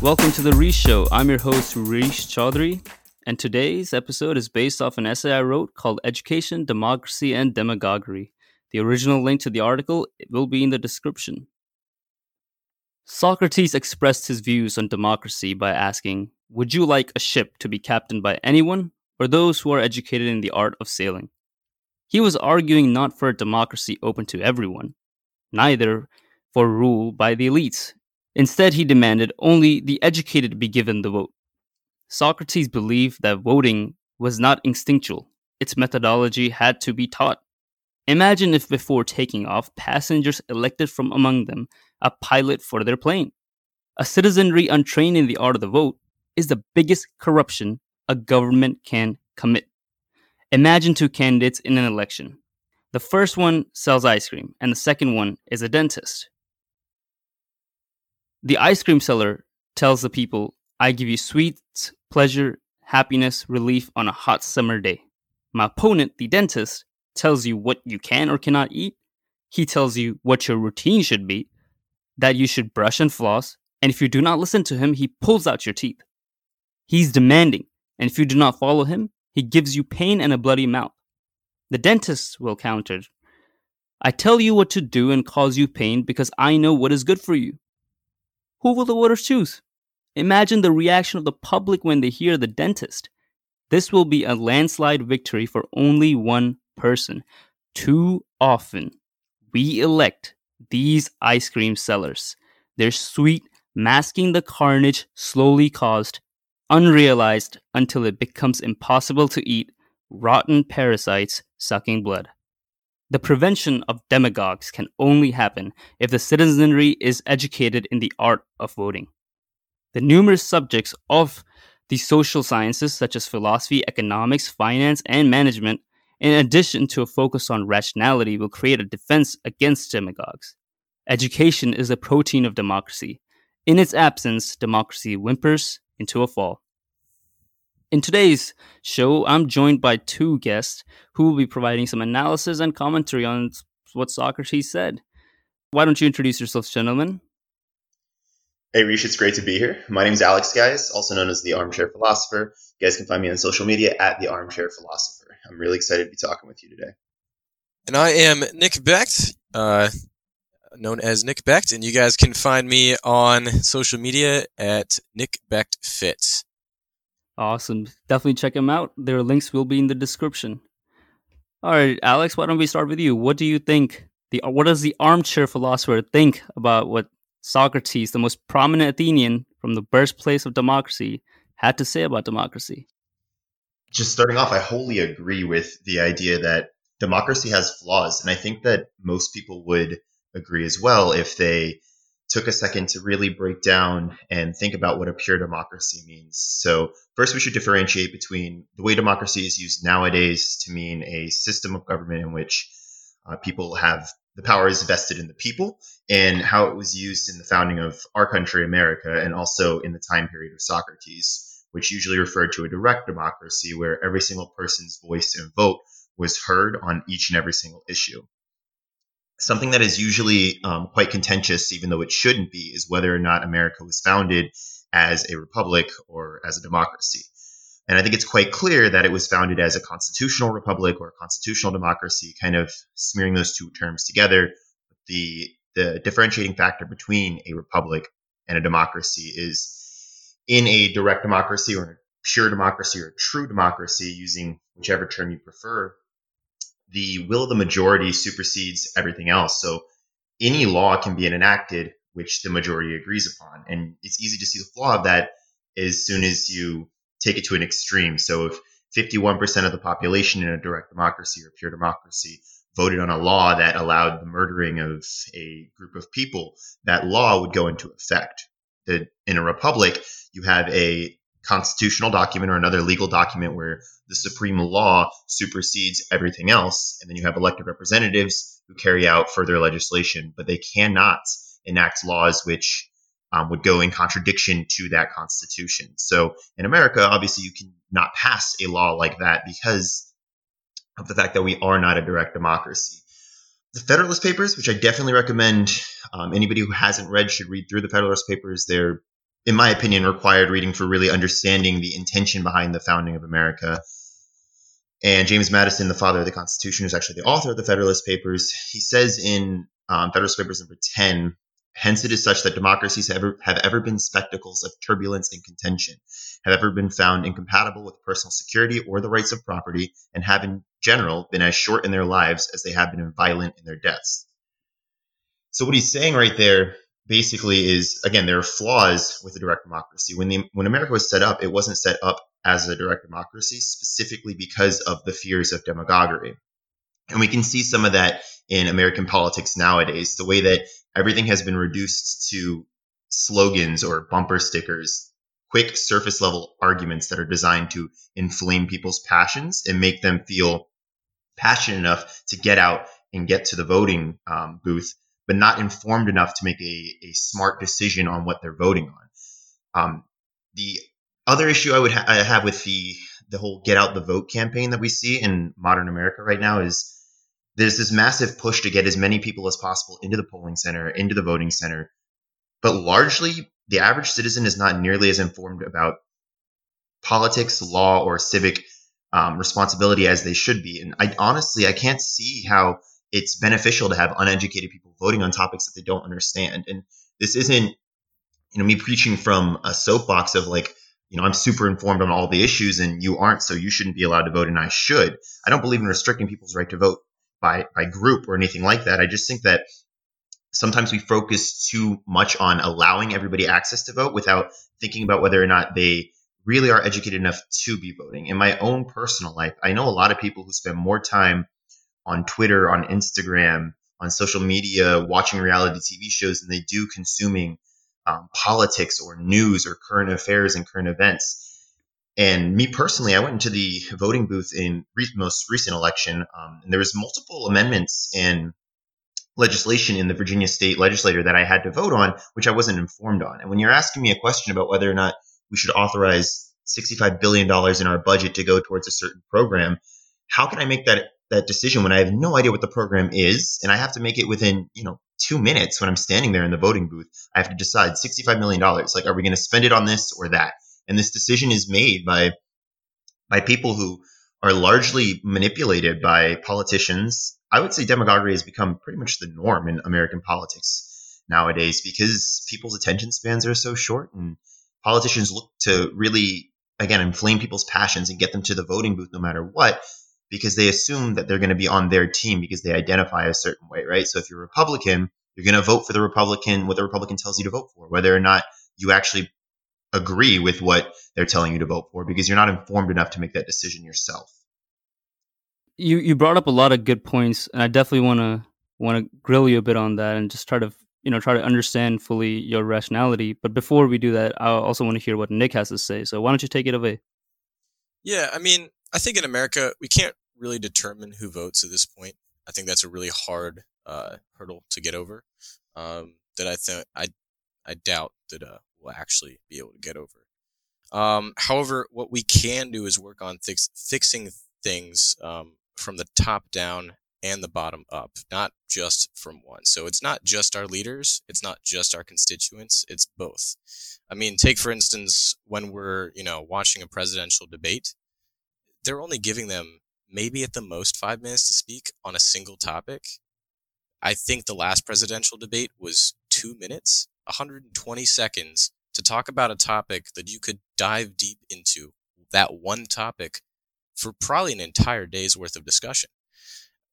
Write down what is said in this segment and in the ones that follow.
Welcome to the Rish Show. I'm your host, Rish Choudhari, and today's episode is based off an essay I wrote called Education, Democracy, and Demagoguery. The original link to the article will be in the description. Socrates expressed his views on democracy by asking, Would you like a ship to be captained by anyone or those who are educated in the art of sailing? He was arguing not for a democracy open to everyone, neither for rule by the elites. Instead, he demanded only the educated be given the vote. Socrates believed that voting was not instinctual, its methodology had to be taught. Imagine if before taking off, passengers elected from among them a pilot for their plane. A citizenry untrained in the art of the vote is the biggest corruption a government can commit. Imagine two candidates in an election. The first one sells ice cream, and the second one is a dentist. The ice cream seller tells the people, I give you sweets, pleasure, happiness, relief on a hot summer day. My opponent, the dentist, tells you what you can or cannot eat. He tells you what your routine should be, that you should brush and floss, and if you do not listen to him, he pulls out your teeth. He's demanding, and if you do not follow him, he gives you pain and a bloody mouth. The dentist will counter, I tell you what to do and cause you pain because I know what is good for you. Who will the voters choose? Imagine the reaction of the public when they hear the dentist. This will be a landslide victory for only one person. Too often, we elect these ice cream sellers. Their sweet, masking the carnage slowly caused, unrealized until it becomes impossible to eat, rotten parasites sucking blood. The prevention of demagogues can only happen if the citizenry is educated in the art of voting. The numerous subjects of the social sciences, such as philosophy, economics, finance, and management, in addition to a focus on rationality, will create a defense against demagogues. Education is the protein of democracy. In its absence, democracy whimpers into a fall. In today's show, I'm joined by two guests who will be providing some analysis and commentary on what Socrates said. Why don't you introduce yourselves, gentlemen? Hey, Rish, it's great to be here. My name is Alex, guys, also known as the Armchair Philosopher. You guys can find me on social media at the Armchair Philosopher. I'm really excited to be talking with you today. And I am Nick Becht, uh, known as Nick Becht, and you guys can find me on social media at Nick Becht Fits. Awesome. Definitely check them out. Their links will be in the description. All right, Alex, why don't we start with you? What do you think? The what does the armchair philosopher think about what Socrates, the most prominent Athenian from the birthplace of democracy, had to say about democracy? Just starting off, I wholly agree with the idea that democracy has flaws, and I think that most people would agree as well if they took a second to really break down and think about what a pure democracy means. So, first, we should differentiate between the way democracy is used nowadays to mean a system of government in which uh, people have the power is vested in the people, and how it was used in the founding of our country, America, and also in the time period of Socrates, which usually referred to a direct democracy where every single person's voice and vote was heard on each and every single issue something that is usually um, quite contentious, even though it shouldn't be, is whether or not America was founded as a republic or as a democracy. And I think it's quite clear that it was founded as a constitutional republic or a constitutional democracy, kind of smearing those two terms together. The the differentiating factor between a republic and a democracy is in a direct democracy or a pure democracy or a true democracy, using whichever term you prefer, the will of the majority supersedes everything else. So any law can be enacted which the majority agrees upon. And it's easy to see the flaw of that as soon as you take it to an extreme. So if 51% of the population in a direct democracy or pure democracy voted on a law that allowed the murdering of a group of people, that law would go into effect. in a republic, you have a constitutional document or another legal document where the supreme law supersedes everything else. And then you have elected representatives who carry out further legislation, but they cannot enact laws which um, would go in contradiction to that constitution. So in America, obviously, you cannot pass a law like that because of the fact that we are not a direct democracy. The Federalist Papers, which I definitely recommend um, anybody who hasn't read should read through the Federalist Papers. They're in my opinion, required reading for really understanding the intention behind the founding of America. And James Madison, the father of the Constitution, who's actually the author of the Federalist Papers, he says in um, Federalist Papers number 10 Hence, it is such that democracies have ever, have ever been spectacles of turbulence and contention, have ever been found incompatible with personal security or the rights of property, and have in general been as short in their lives as they have been violent in their deaths. So, what he's saying right there basically is again, there are flaws with a direct democracy. When, the, when America was set up, it wasn't set up as a direct democracy specifically because of the fears of demagoguery. And we can see some of that in American politics nowadays. The way that everything has been reduced to slogans or bumper stickers, quick surface level arguments that are designed to inflame people's passions and make them feel passionate enough to get out and get to the voting um, booth, but not informed enough to make a, a smart decision on what they're voting on. Um, the other issue I would ha- I have with the the whole get out the vote campaign that we see in modern America right now is there's this massive push to get as many people as possible into the polling center, into the voting center. But largely, the average citizen is not nearly as informed about politics, law, or civic um, responsibility as they should be. And I honestly, I can't see how it's beneficial to have uneducated people voting on topics that they don't understand. And this isn't, you know, me preaching from a soapbox of like, you know, I'm super informed on all the issues and you aren't, so you shouldn't be allowed to vote and I should. I don't believe in restricting people's right to vote by by group or anything like that. I just think that sometimes we focus too much on allowing everybody access to vote without thinking about whether or not they really are educated enough to be voting. In my own personal life, I know a lot of people who spend more time on Twitter, on Instagram, on social media, watching reality TV shows than they do consuming um, politics or news or current affairs and current events. And me personally, I went into the voting booth in re- most recent election, um, and there was multiple amendments and legislation in the Virginia state legislature that I had to vote on, which I wasn't informed on. And when you're asking me a question about whether or not we should authorize $65 billion in our budget to go towards a certain program, how can I make that that decision when I have no idea what the program is, and I have to make it within you know two minutes when I'm standing there in the voting booth? I have to decide $65 million. Like, are we going to spend it on this or that? and this decision is made by by people who are largely manipulated by politicians. I would say demagoguery has become pretty much the norm in American politics nowadays because people's attention spans are so short and politicians look to really again inflame people's passions and get them to the voting booth no matter what because they assume that they're going to be on their team because they identify a certain way, right? So if you're a Republican, you're going to vote for the Republican what the Republican tells you to vote for, whether or not you actually agree with what they're telling you to vote for because you're not informed enough to make that decision yourself. You you brought up a lot of good points, and I definitely want to want to grill you a bit on that and just try to you know try to understand fully your rationality. But before we do that, I also want to hear what Nick has to say. So why don't you take it away? Yeah, I mean, I think in America we can't really determine who votes at this point. I think that's a really hard uh, hurdle to get over. Um, that I think I I doubt that uh, will actually be able to get over. Um, however, what we can do is work on fix, fixing things um, from the top down and the bottom up, not just from one. So it's not just our leaders, it's not just our constituents, it's both. I mean, take for instance when we're, you know, watching a presidential debate, they're only giving them maybe at the most 5 minutes to speak on a single topic. I think the last presidential debate was 2 minutes 120 seconds to talk about a topic that you could dive deep into that one topic for probably an entire day's worth of discussion.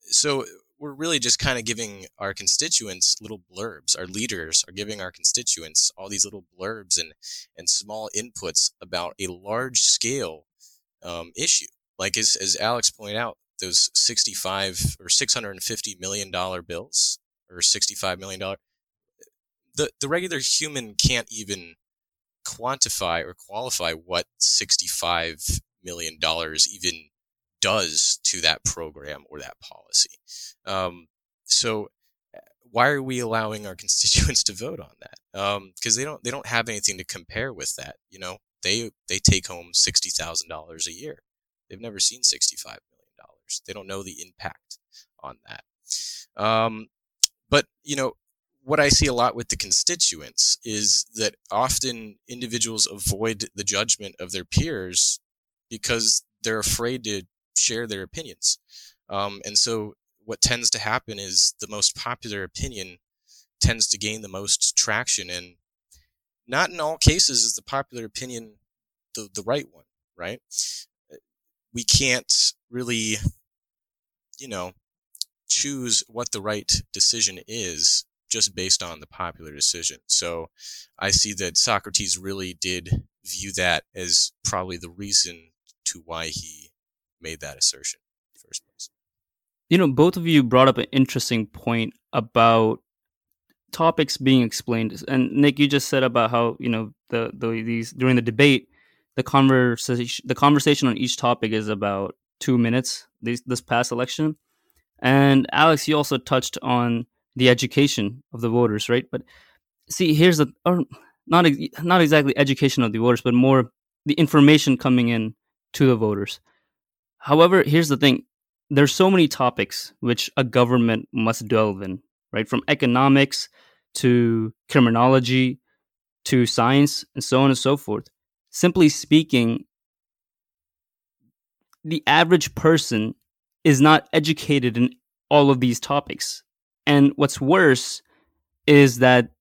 So we're really just kind of giving our constituents little blurbs. Our leaders are giving our constituents all these little blurbs and, and small inputs about a large scale um, issue. Like as, as Alex pointed out, those 65 or 650 million dollar bills or 65 million dollar the the regular human can't even quantify or qualify what 65 million dollars even does to that program or that policy. Um, so uh, why are we allowing our constituents to vote on that? Because um, they don't they don't have anything to compare with that. You know, they they take home sixty thousand dollars a year. They've never seen sixty five million dollars. They don't know the impact on that. Um, but you know, what I see a lot with the constituents is that often individuals avoid the judgment of their peers because they're afraid to share their opinions. Um, and so what tends to happen is the most popular opinion tends to gain the most traction and not in all cases is the popular opinion the, the right one, right? We can't really, you know, choose what the right decision is just based on the popular decision. So I see that Socrates really did view that as probably the reason to why he made that assertion in the first place. You know, both of you brought up an interesting point about topics being explained. And Nick, you just said about how, you know, the, the these during the debate, the conversation the conversation on each topic is about two minutes this this past election. And Alex, you also touched on the education of the voters, right? But see, here's the or not not exactly education of the voters, but more the information coming in to the voters. However, here's the thing: there's so many topics which a government must delve in, right? From economics to criminology to science and so on and so forth. Simply speaking, the average person is not educated in all of these topics. And what's worse is that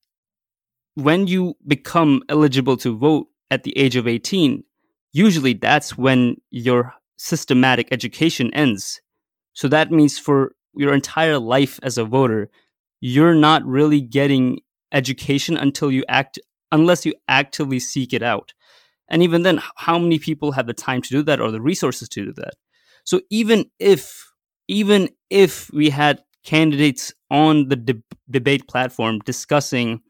when you become eligible to vote at the age of 18, usually that's when your systematic education ends. So that means for your entire life as a voter, you're not really getting education until you act, unless you actively seek it out. And even then, how many people have the time to do that or the resources to do that? So even if, even if we had candidates on the de- debate platform discussing,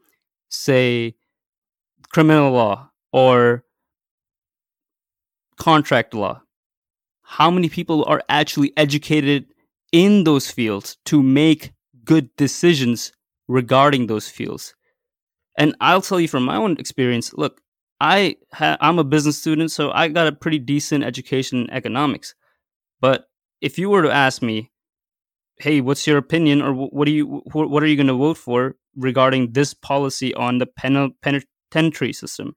say, criminal law or contract law, how many people are actually educated in those fields to make good decisions regarding those fields? And I'll tell you from my own experience, look, I ha- I'm a business student, so I got a pretty decent education in economics. But if you were to ask me, hey, what's your opinion, or what do you what are you going to vote for regarding this policy on the penitentiary system?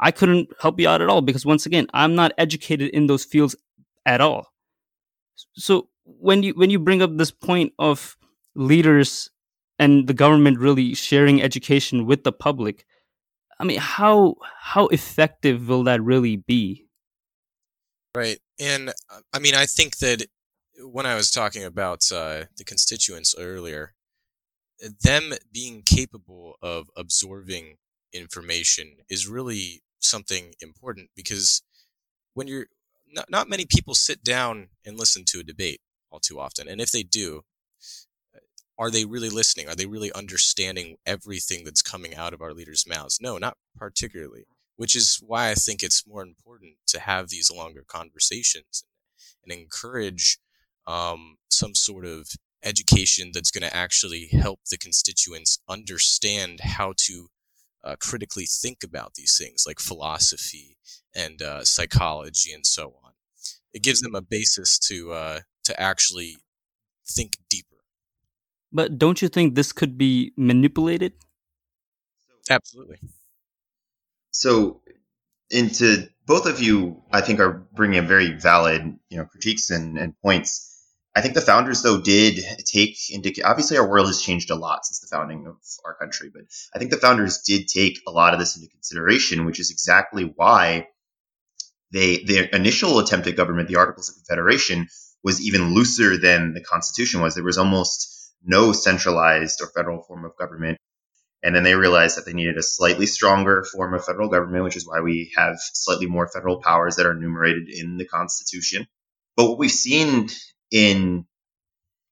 I couldn't help you out at all because once again, I'm not educated in those fields at all. So when you when you bring up this point of leaders and the government really sharing education with the public, I mean, how how effective will that really be? Right, and uh, I mean, I think that when I was talking about uh, the constituents earlier, them being capable of absorbing information is really something important because when you're not, not many people sit down and listen to a debate all too often, and if they do, are they really listening? Are they really understanding everything that's coming out of our leaders' mouths? No, not particularly. Which is why I think it's more important to have these longer conversations and encourage um, some sort of education that's going to actually help the constituents understand how to uh, critically think about these things like philosophy and uh, psychology and so on. It gives them a basis to uh, to actually think deeper. But don't you think this could be manipulated? Absolutely. So, into both of you, I think are bringing up very valid, you know, critiques and, and points. I think the founders, though, did take into obviously our world has changed a lot since the founding of our country, but I think the founders did take a lot of this into consideration, which is exactly why they their initial attempt at government, the Articles of Confederation, was even looser than the Constitution was. There was almost no centralized or federal form of government. And then they realized that they needed a slightly stronger form of federal government, which is why we have slightly more federal powers that are enumerated in the Constitution. But what we've seen in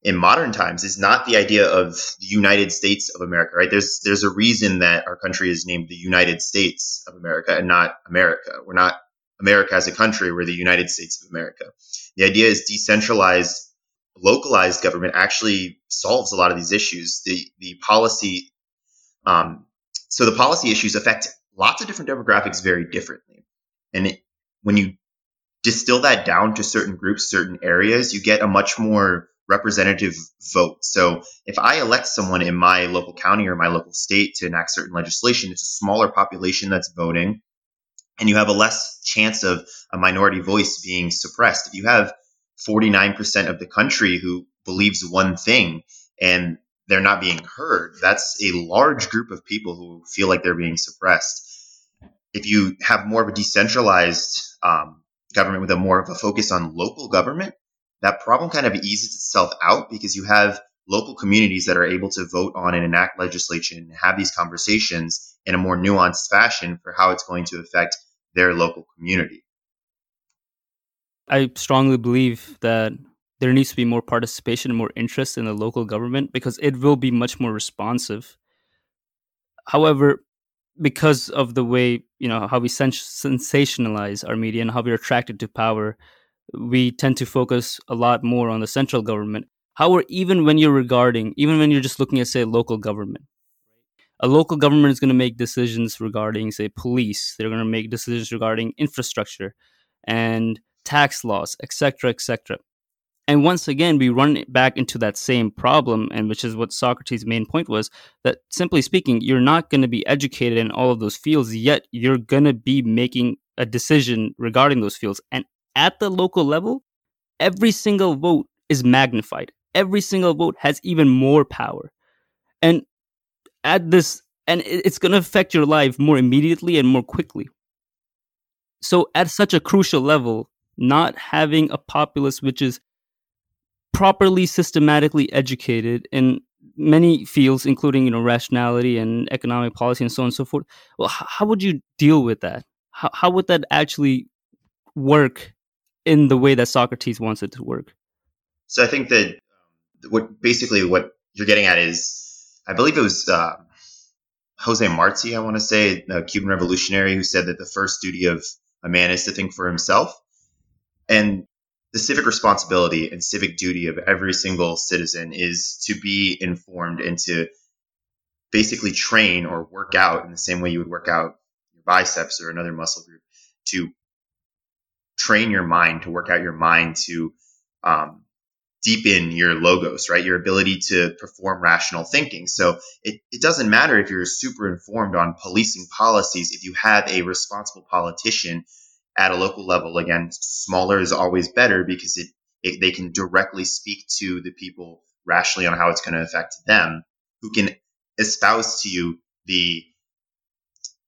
in modern times is not the idea of the United States of America, right? There's there's a reason that our country is named the United States of America and not America. We're not America as a country, we're the United States of America. The idea is decentralized, localized government actually solves a lot of these issues. The the policy um, so the policy issues affect lots of different demographics very differently. And it, when you distill that down to certain groups, certain areas, you get a much more representative vote. So if I elect someone in my local county or my local state to enact certain legislation, it's a smaller population that's voting, and you have a less chance of a minority voice being suppressed. If you have 49% of the country who believes one thing and they're not being heard, that's a large group of people who feel like they're being suppressed. If you have more of a decentralized um, government with a more of a focus on local government, that problem kind of eases itself out because you have local communities that are able to vote on and enact legislation and have these conversations in a more nuanced fashion for how it's going to affect their local community. I strongly believe that there needs to be more participation and more interest in the local government because it will be much more responsive. However, because of the way you know how we sens- sensationalize our media and how we're attracted to power, we tend to focus a lot more on the central government. However, even when you're regarding, even when you're just looking at say local government, a local government is going to make decisions regarding say police. They're going to make decisions regarding infrastructure and tax laws, etc., etc. And once again, we run back into that same problem, and which is what Socrates' main point was that simply speaking, you're not going to be educated in all of those fields, yet you're going to be making a decision regarding those fields. And at the local level, every single vote is magnified. Every single vote has even more power. And at this, and it's going to affect your life more immediately and more quickly. So, at such a crucial level, not having a populace which is properly systematically educated in many fields including you know rationality and economic policy and so on and so forth well how would you deal with that? How, how would that actually work in the way that socrates wants it to work? So i think that what basically what you're getting at is i believe it was uh, jose marti i want to say a cuban revolutionary who said that the first duty of a man is to think for himself and the civic responsibility and civic duty of every single citizen is to be informed and to basically train or work out in the same way you would work out your biceps or another muscle group to train your mind to work out your mind to um, deepen your logos right? Your ability to perform rational thinking. So it, it doesn't matter if you're super informed on policing policies if you have a responsible politician at a local level. Again, smaller is always better because it, it they can directly speak to the people rationally on how it's going to affect them, who can espouse to you the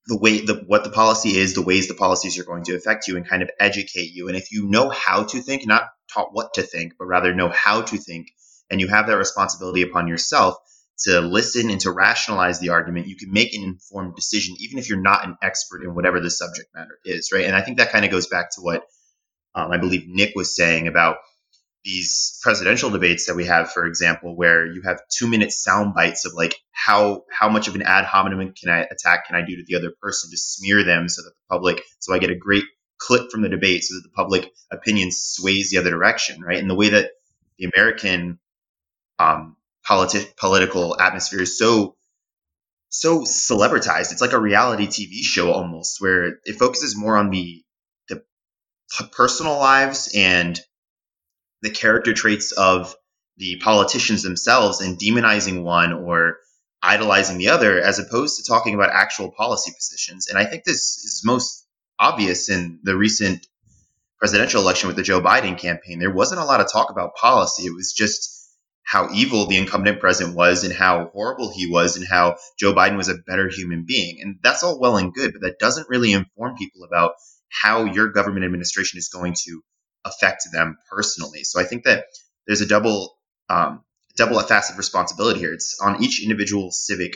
the way the what the policy is, the ways the policies are going to affect you, and kind of educate you. And if you know how to think, not taught what to think, but rather know how to think, and you have that responsibility upon yourself, to listen and to rationalize the argument, you can make an informed decision, even if you're not an expert in whatever the subject matter is, right? And I think that kind of goes back to what um, I believe Nick was saying about these presidential debates that we have, for example, where you have two minute sound bites of like how how much of an ad hominem can I attack can I do to the other person to smear them so that the public so I get a great clip from the debate so that the public opinion sways the other direction, right? And the way that the American um, politi- political atmosphere is so so celebritized. It's like a reality TV show almost, where it focuses more on the the personal lives and the character traits of the politicians themselves, and demonizing one or idolizing the other, as opposed to talking about actual policy positions. And I think this is most obvious in the recent presidential election with the Joe Biden campaign. There wasn't a lot of talk about policy. It was just how evil the incumbent president was and how horrible he was and how Joe Biden was a better human being. And that's all well and good, but that doesn't really inform people about how your government administration is going to affect them personally. So I think that there's a double um, double facet responsibility here. It's on each individual civic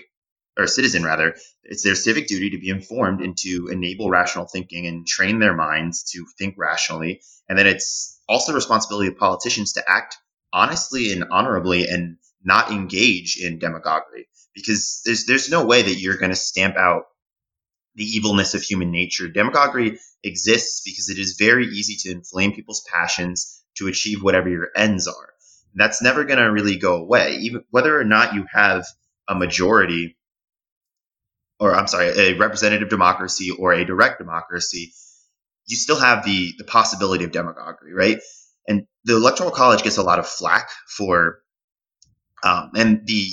or citizen rather, it's their civic duty to be informed and to enable rational thinking and train their minds to think rationally. And then it's also the responsibility of politicians to act honestly and honorably and not engage in demagoguery because there's there's no way that you're going to stamp out the evilness of human nature. Demagoguery exists because it is very easy to inflame people's passions to achieve whatever your ends are. That's never going to really go away, even whether or not you have a majority, or I'm sorry, a representative democracy or a direct democracy. You still have the the possibility of demagoguery, right? And the Electoral College gets a lot of flack for, um, and the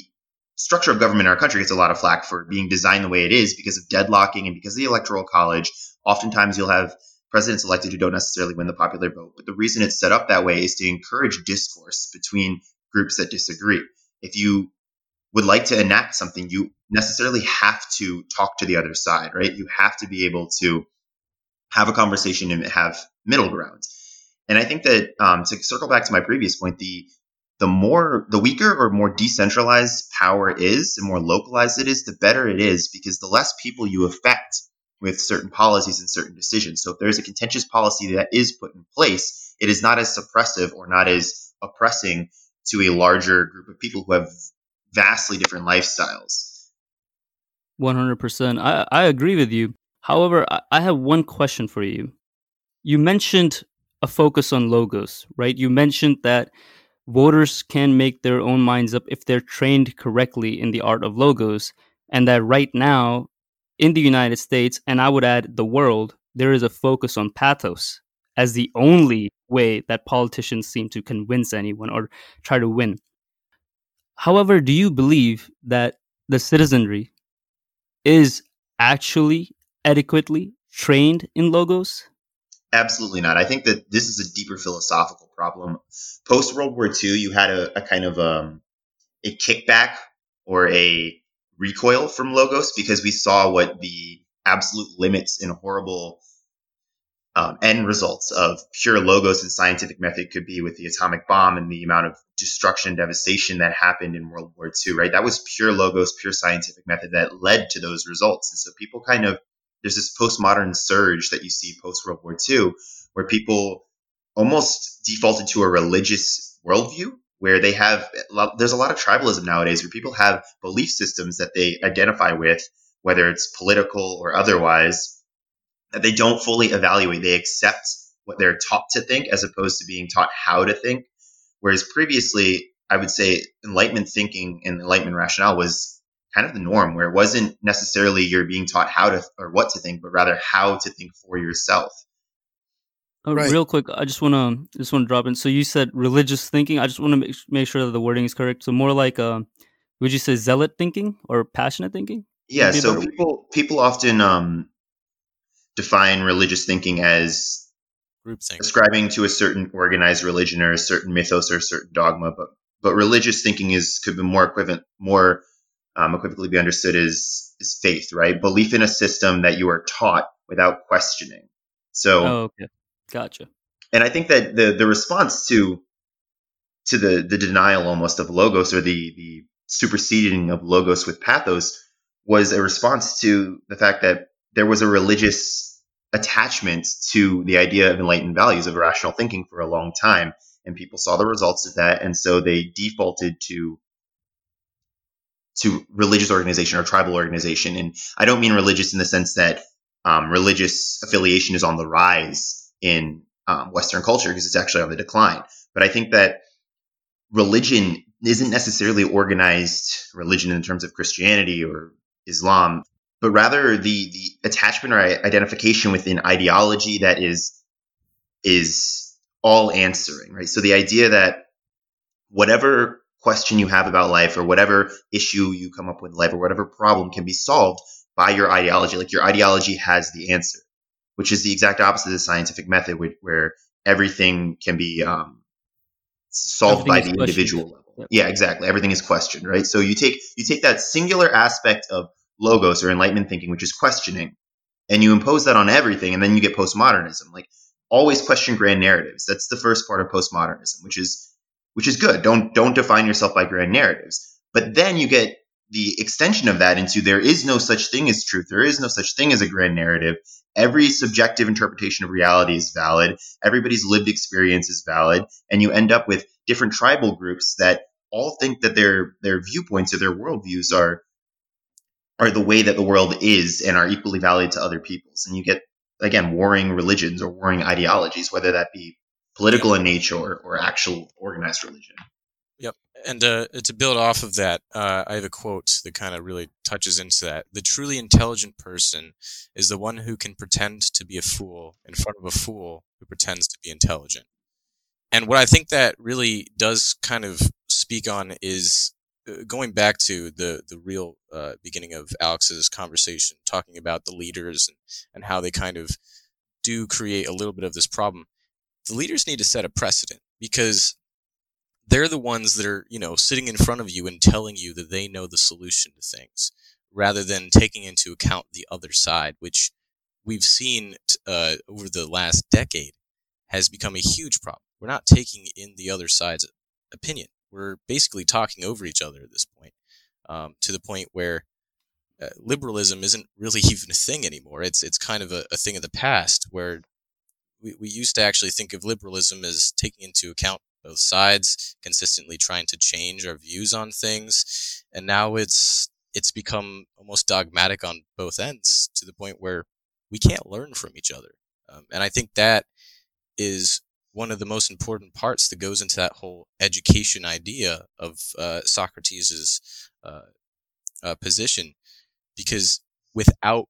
structure of government in our country gets a lot of flack for being designed the way it is because of deadlocking and because of the Electoral College. Oftentimes, you'll have presidents elected who don't necessarily win the popular vote. But the reason it's set up that way is to encourage discourse between groups that disagree. If you would like to enact something, you necessarily have to talk to the other side, right? You have to be able to have a conversation and have middle ground. And I think that um, to circle back to my previous point, the the more the weaker or more decentralized power is, the more localized it is, the better it is because the less people you affect with certain policies and certain decisions. So if there's a contentious policy that is put in place, it is not as suppressive or not as oppressing to a larger group of people who have vastly different lifestyles. 100%. I, I agree with you. However, I have one question for you. You mentioned a focus on logos, right? You mentioned that voters can make their own minds up if they're trained correctly in the art of logos, and that right now in the United States, and I would add the world, there is a focus on pathos as the only way that politicians seem to convince anyone or try to win. However, do you believe that the citizenry is actually adequately trained in logos? Absolutely not. I think that this is a deeper philosophical problem. Post World War II, you had a, a kind of um, a kickback or a recoil from logos because we saw what the absolute limits and horrible um, end results of pure logos and scientific method could be with the atomic bomb and the amount of destruction and devastation that happened in World War II, right? That was pure logos, pure scientific method that led to those results. And so people kind of, there's this postmodern surge that you see post World War II where people almost defaulted to a religious worldview where they have there's a lot of tribalism nowadays where people have belief systems that they identify with whether it's political or otherwise that they don't fully evaluate. They accept what they're taught to think as opposed to being taught how to think. Whereas previously i would say enlightenment thinking and enlightenment rationale was kind of the norm where it wasn't necessarily you're being taught how to or what to think but rather how to think for yourself uh, right. Real quick, I just want to just want to drop in. So you said religious thinking. I just want to make, make sure that the wording is correct. So more like, uh, would you say zealot thinking or passionate thinking? Yeah. So people people often um, define religious thinking as groupthink, ascribing to a certain organized religion or a certain mythos or a certain dogma. But but religious thinking is could be more equivalent, more um, equivocally be understood as is faith, right? Belief in a system that you are taught without questioning. So. Oh, okay Gotcha. And I think that the the response to to the the denial almost of logos or the the superseding of logos with pathos was a response to the fact that there was a religious attachment to the idea of enlightened values of rational thinking for a long time and people saw the results of that and so they defaulted to to religious organization or tribal organization and i don't mean religious in the sense that um, religious affiliation is on the rise in um, Western culture because it's actually on the decline. But I think that religion isn't necessarily organized religion in terms of Christianity or Islam, but rather the the attachment or identification with an ideology that is is all answering, right? So the idea that whatever question you have about life or whatever issue you come up with in life or whatever problem can be solved by your ideology. Like your ideology has the answer which is the exact opposite of the scientific method, where everything can be um, solved everything by the individual level. Yep. Yeah, exactly. Everything is questioned, right? So you take you take that singular aspect of logos or enlightenment thinking, which is questioning, and you impose that on everything, and then you get postmodernism. Like always question grand narratives. That's the first part of postmodernism, which is which is good. Don't don't define yourself by grand narratives. But then you get the extension of that into there is no such thing as truth. There is no such thing as a grand narrative every subjective interpretation of reality is valid, everybody's lived experience is valid, and you end up with different tribal groups that all think that their their viewpoints or their worldviews are are the way that the world is and are equally valid to other people's. And you get again warring religions or warring ideologies, whether that be political in nature or, or actual organized religion. Yep. And uh, to build off of that, uh, I have a quote that kind of really touches into that. The truly intelligent person is the one who can pretend to be a fool in front of a fool who pretends to be intelligent. and what I think that really does kind of speak on is uh, going back to the the real uh, beginning of Alex's conversation, talking about the leaders and, and how they kind of do create a little bit of this problem. The leaders need to set a precedent because they're the ones that are, you know, sitting in front of you and telling you that they know the solution to things rather than taking into account the other side, which we've seen uh, over the last decade has become a huge problem. We're not taking in the other side's opinion. We're basically talking over each other at this point, um, to the point where uh, liberalism isn't really even a thing anymore. It's it's kind of a, a thing of the past where we, we used to actually think of liberalism as taking into account both sides, consistently trying to change our views on things, and now it's it's become almost dogmatic on both ends to the point where we can't learn from each other. Um, and I think that is one of the most important parts that goes into that whole education idea of uh, uh, uh, position, because without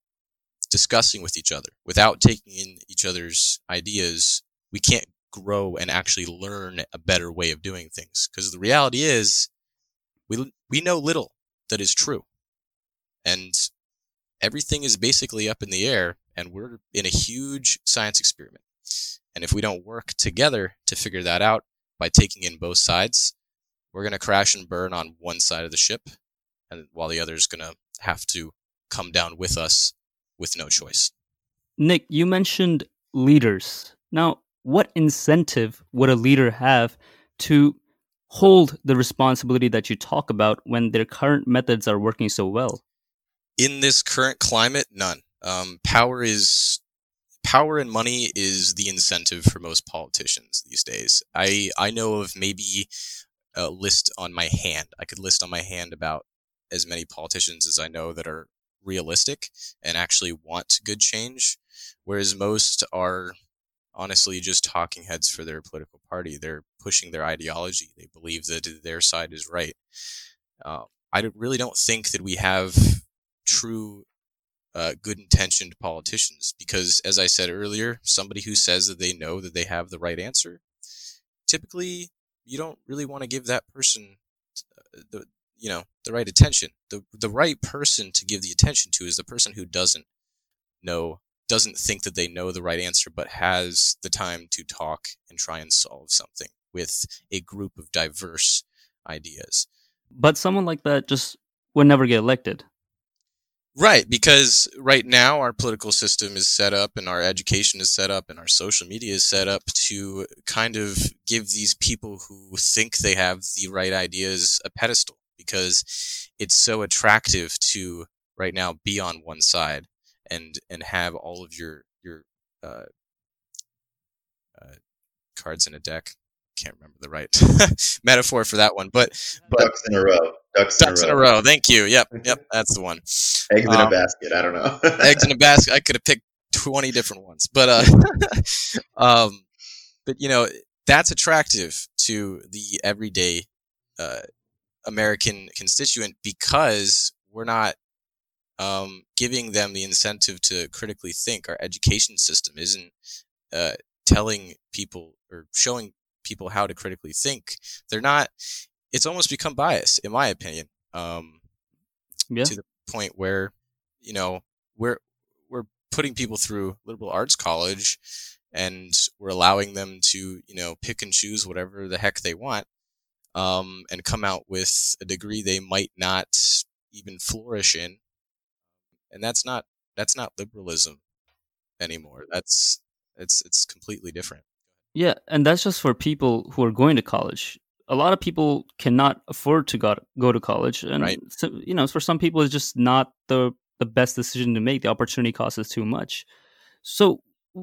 discussing with each other, without taking in each other's ideas, we can't grow and actually learn a better way of doing things. Because the reality is, we we know little that is true, and everything is basically up in the air, and we're in a huge science experiment. And if we don't work together to figure that out by taking in both sides, we're going to crash and burn on one side of the ship, and while the other is going to have to come down with us with no choice. Nick, you mentioned leaders. Now, what incentive would a leader have to hold the responsibility that you talk about when their current methods are working so well? In this current climate, none. Um, power is power and money is the incentive for most politicians these days. I I know of maybe a list on my hand. I could list on my hand about as many politicians as I know that are realistic and actually want good change, whereas most are honestly just talking heads for their political party. They're pushing their ideology. They believe that their side is right. Uh, I really don't think that we have true uh, good intentioned politicians because, as I said earlier, somebody who says that they know that they have the right answer, typically you don't really want to give that person uh, the you know the right attention. the The right person to give the attention to is the person who doesn't know doesn't think that they know the right answer, but has the time to talk and try and solve something with a group of diverse ideas. But someone like that just would never get elected. Right, because right now our political system is set up and our education is set up and our social media is set up to kind of give these people who think they have the right ideas a pedestal because it's so attractive to right now be on one side and and have all of your your uh, uh, cards in a deck. Can't remember the right metaphor for that one, but, but ducks in a row. Ducks, ducks in, a, in a row. Thank you. Yep, yep, that's the one. Eggs um, in a um, basket. I don't know. eggs in a basket. I could have picked twenty different ones, but uh, um, but you know that's attractive to the everyday uh, American constituent because we're not um, giving them the incentive to critically think. Our education system isn't uh, telling people or showing people how to critically think. They're not. It's almost become bias, in my opinion. Um, yeah. To the point where, you know, we're we're putting people through liberal arts college, and we're allowing them to, you know, pick and choose whatever the heck they want, um, and come out with a degree they might not even flourish in and that's not that's not liberalism anymore. That's it's it's completely different. Yeah, and that's just for people who are going to college. A lot of people cannot afford to go, go to college, and right. so, you know, for some people, it's just not the the best decision to make. The opportunity cost is too much. So,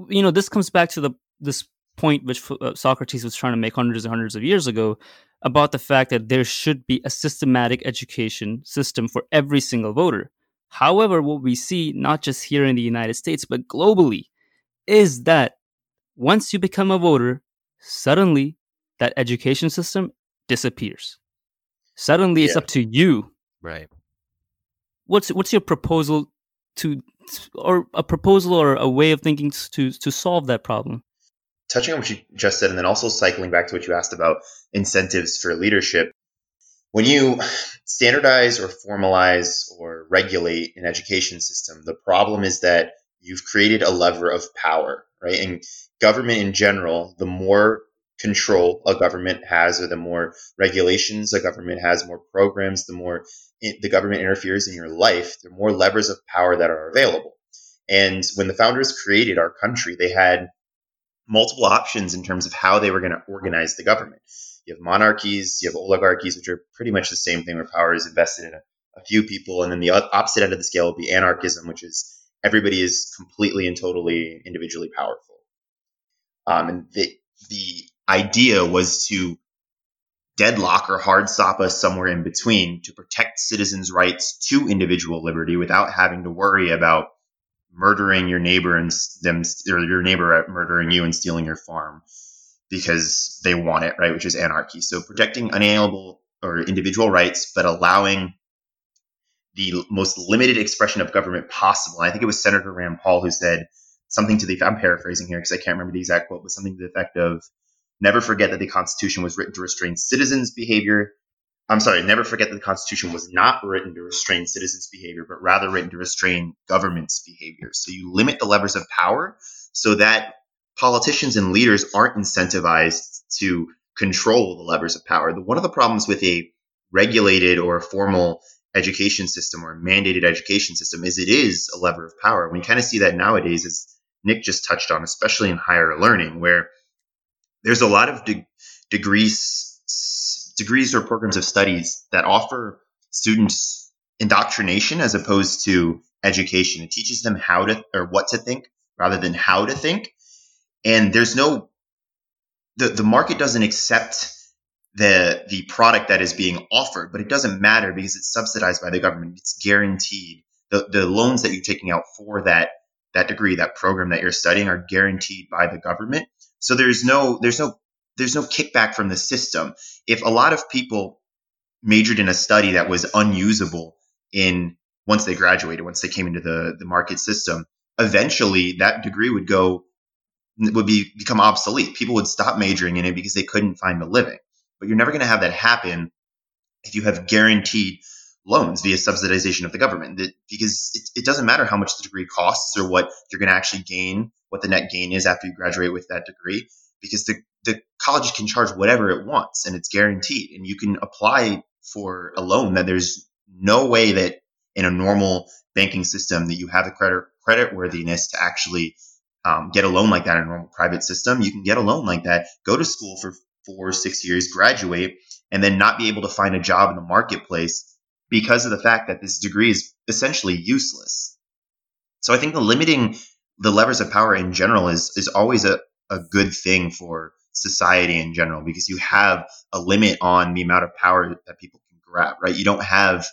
you know, this comes back to the this point which uh, Socrates was trying to make hundreds and hundreds of years ago about the fact that there should be a systematic education system for every single voter. However, what we see, not just here in the United States, but globally, is that once you become a voter, suddenly that education system disappears. Suddenly yeah. it's up to you. Right. What's what's your proposal to or a proposal or a way of thinking to to solve that problem? Touching on what you just said, and then also cycling back to what you asked about incentives for leadership, when you standardize or formalize or regulate an education system, the problem is that you've created a lever of power, right? And government in general, the more control a government has, or the more regulations a government has, more programs, the more the government interferes in your life, the more levers of power that are available. And when the founders created our country, they had multiple options in terms of how they were going to organize the government. You have monarchies, you have oligarchies, which are pretty much the same thing where power is invested in a, a few people. And then the opposite end of the scale would be anarchism, which is everybody is completely and totally individually powerful. Um, and the, the idea was to deadlock or hard stop us somewhere in between to protect citizens' rights to individual liberty without having to worry about murdering your neighbor and them or your neighbor murdering you and stealing your farm because they want it, right? Which is anarchy. So protecting unalienable or individual rights, but allowing the most limited expression of government possible. And I think it was Senator Rand Paul who said something to the I'm paraphrasing here because I can't remember the exact quote, but something to the effect of never forget that the Constitution was written to restrain citizens' behavior I'm sorry, never forget that the Constitution was not written to restrain citizens' behavior, but rather written to restrain government's behavior. So you limit the levers of power so that politicians and leaders aren't incentivized to control the levers of power. The, one of the problems with a regulated or a formal education system or mandated education system is it is a lever of power. We kind of see that nowadays, as Nick just touched on, especially in higher learning, where there's a lot of de- degrees degrees or programs of studies that offer students indoctrination as opposed to education. It teaches them how to or what to think rather than how to think. And there's no the, the market doesn't accept the the product that is being offered, but it doesn't matter because it's subsidized by the government. It's guaranteed. The the loans that you're taking out for that that degree, that program that you're studying are guaranteed by the government. So there's no there's no there's no kickback from the system. If a lot of people majored in a study that was unusable in once they graduated, once they came into the, the market system, eventually that degree would go would be become obsolete. People would stop majoring in it because they couldn't find a living. But you're never going to have that happen if you have guaranteed loans via subsidization of the government. That, because it, it doesn't matter how much the degree costs or what you're going to actually gain, what the net gain is after you graduate with that degree because the, the college can charge whatever it wants and it's guaranteed. And you can apply for a loan that there's no way that in a normal banking system that you have the credit credit worthiness to actually um, get a loan like that in a normal private system. You can get a loan like that go to school for four or six years graduate and then not be able to find a job in the marketplace because of the fact that this degree is essentially useless. So i think the limiting the levers of power in general is is always a, a good thing for society in general because you have a limit on the amount of power that people can grab, right? You don't have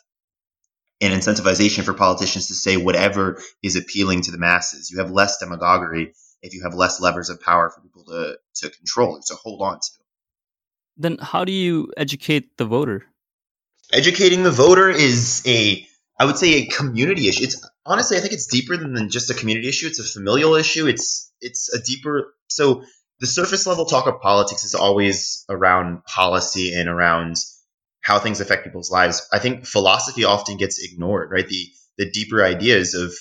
an incentivization for politicians to say whatever is appealing to the masses. You have less demagoguery if you have less levers of power for people to, to control or to hold on to. Then how do you educate the voter? Educating the voter is a I would say a community issue. It's honestly, I think it's deeper than just a community issue. It's a familial issue. It's it's a deeper. So the surface level talk of politics is always around policy and around how things affect people's lives. I think philosophy often gets ignored. Right, the the deeper ideas of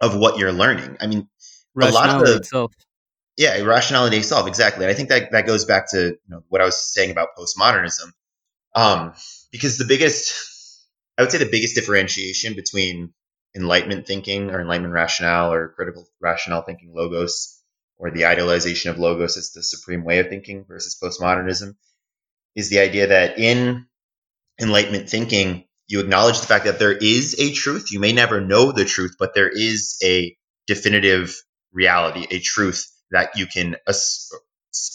of what you're learning. I mean, a lot of the itself. yeah, rationality itself exactly. And I think that that goes back to you know, what I was saying about postmodernism, um, because the biggest I would say the biggest differentiation between Enlightenment thinking or Enlightenment rationale or critical rationale thinking logos or the idealization of logos as the supreme way of thinking versus postmodernism is the idea that in Enlightenment thinking, you acknowledge the fact that there is a truth. You may never know the truth, but there is a definitive reality, a truth that you can as-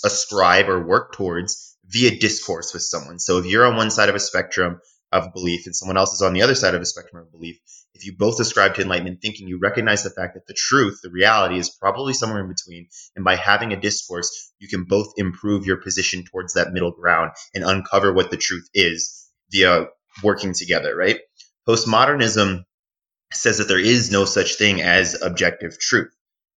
ascribe or work towards via discourse with someone. So if you're on one side of a spectrum of belief and someone else is on the other side of a spectrum of belief, if you both ascribe to enlightenment thinking, you recognize the fact that the truth, the reality is probably somewhere in between. And by having a discourse, you can both improve your position towards that middle ground and uncover what the truth is via working together, right? Postmodernism says that there is no such thing as objective truth.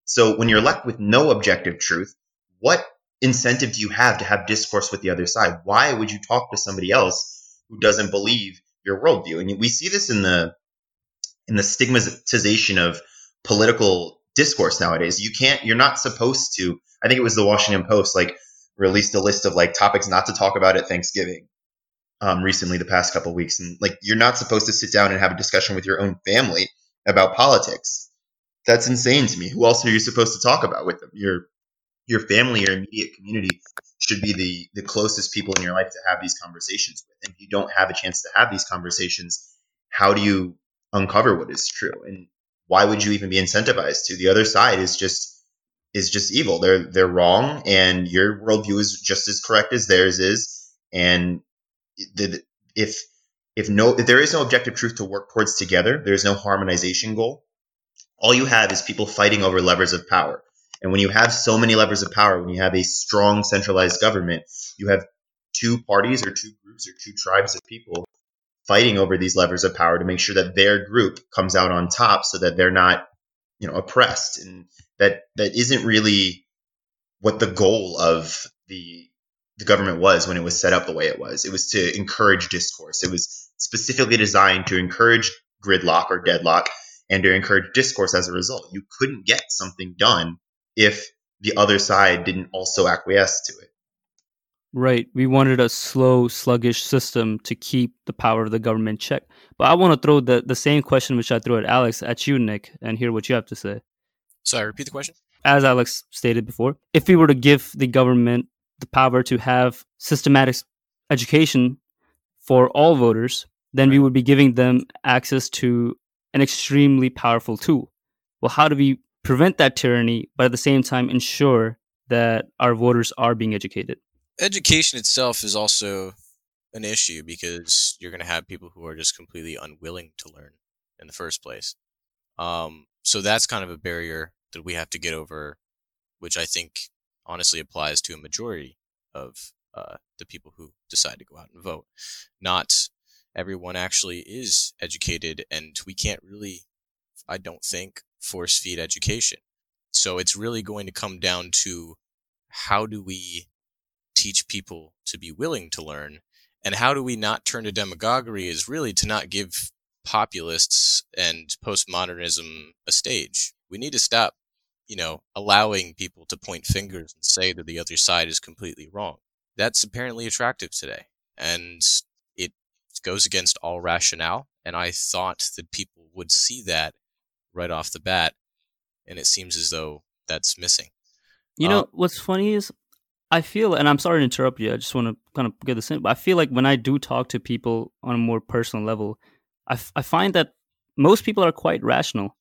So when you're left with no objective truth, what incentive do you have to have discourse with the other side? Why would you talk to somebody else who doesn't believe your worldview? And we see this in the in the stigmatization of political discourse nowadays. You can't. You're not supposed to. I think it was the Washington Post like released a list of like topics not to talk about at Thanksgiving. Um, recently, the past couple weeks, and like you're not supposed to sit down and have a discussion with your own family about politics. That's insane to me. Who else are you supposed to talk about with them? Your your family, your immediate community should be the the closest people in your life to have these conversations with. And if you don't have a chance to have these conversations, how do you uncover what is true? And why would you even be incentivized to? The other side is just is just evil. They're they're wrong, and your worldview is just as correct as theirs is. And the, if if no if there is no objective truth to work towards together, there is no harmonization goal. All you have is people fighting over levers of power. And when you have so many levers of power, when you have a strong centralized government, you have two parties or two groups or two tribes of people fighting over these levers of power to make sure that their group comes out on top so that they're not you know oppressed. And that that isn't really what the goal of the the government was when it was set up the way it was. It was to encourage discourse. It was specifically designed to encourage gridlock or deadlock and to encourage discourse as a result. You couldn't get something done if the other side didn't also acquiesce to it Right. We wanted a slow, sluggish system to keep the power of the government check. But I want to throw the, the same question which I threw at Alex at you, Nick, and hear what you have to say. Sorry, repeat the question. As Alex stated before, if we were to give the government the power to have systematic education for all voters, then right. we would be giving them access to an extremely powerful tool. Well, how do we prevent that tyranny, but at the same time ensure that our voters are being educated? education itself is also an issue because you're going to have people who are just completely unwilling to learn in the first place. Um, so that's kind of a barrier that we have to get over, which I think honestly applies to a majority of uh, the people who decide to go out and vote. Not everyone actually is educated, and we can't really, I don't think, force feed education. So it's really going to come down to how do we teach people to be willing to learn? And how do we not turn to demagoguery is really to not give populists and postmodernism a stage. We need to stop, you know, allowing people to point fingers and say that the other side is completely wrong. That's apparently attractive today. And it goes against all rationale. And I thought that people would see that right off the bat. And it seems as though that's missing. You know, uh, what's funny is I feel, and I'm sorry to interrupt you. I just want to kind of get this in. But I feel like when I do talk to people on a more personal level, I, f- I find that most people are quite rational.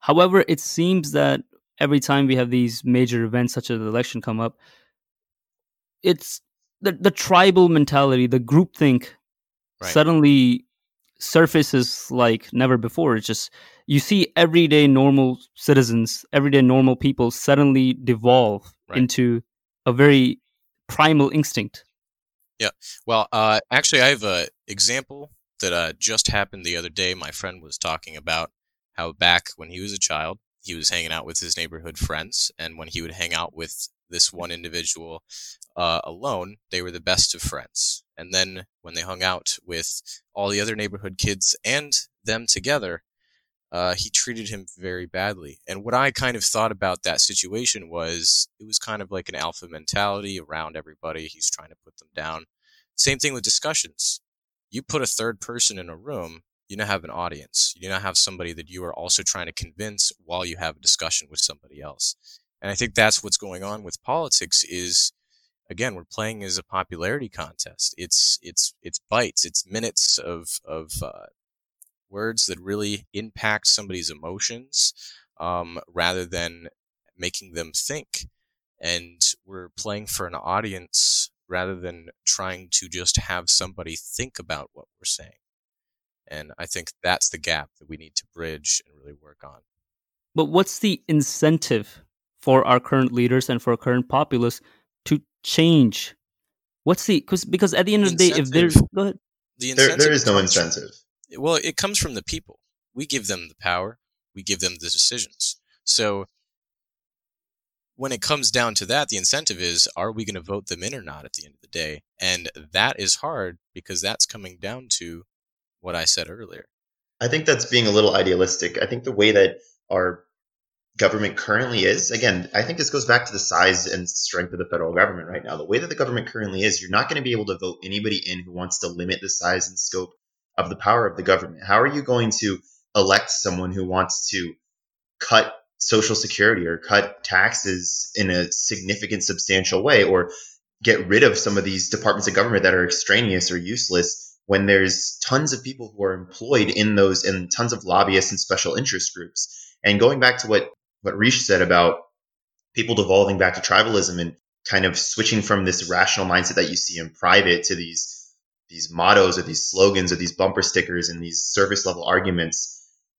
However, it seems that every time we have these major events such as the election come up, it's the the tribal mentality, the groupthink, right. suddenly surfaces like never before. It's just you see everyday normal citizens, everyday normal people suddenly devolve right. into a very primal instinct. Yeah. Well, uh, actually, I have an example that uh, just happened the other day. My friend was talking about how back when he was a child, he was hanging out with his neighborhood friends, and when he would hang out with this one individual uh, alone, they were the best of friends. And then when they hung out with all the other neighborhood kids and them together, uh, he treated him very badly. And what I kind of thought about that situation was it was kind of like an alpha mentality around everybody. He's trying to put them down. Same thing with discussions. You put a third person in a room, you now have an audience. You now have somebody that you are also trying to convince while you have a discussion with somebody else. And I think that's what's going on with politics is again we're playing as a popularity contest it's it's it's bites it's minutes of of uh, words that really impact somebody's emotions um, rather than making them think. And we're playing for an audience rather than trying to just have somebody think about what we're saying. And I think that's the gap that we need to bridge and really work on. But what's the incentive for our current leaders and for our current populace to change? What's the because because at the end of the, day, if there's go ahead. The there, there is no incentive well, it comes from the people. We give them the power. We give them the decisions. So when it comes down to that, the incentive is are we going to vote them in or not at the end of the day? And that is hard because that's coming down to what I said earlier. I think that's being a little idealistic. I think the way that our government currently is, again, I think this goes back to the size and strength of the federal government right now. The way that the government currently is, you're not going to be able to vote anybody in who wants to limit the size and scope of the power of the government. How are you going to elect someone who wants to cut social security or cut taxes in a significant, substantial way or get rid of some of these departments of government that are extraneous or useless? when there's tons of people who are employed in those and tons of lobbyists and special interest groups. And going back to what what Rish said about people devolving back to tribalism and kind of switching from this rational mindset that you see in private to these these mottos or these slogans or these bumper stickers and these service level arguments.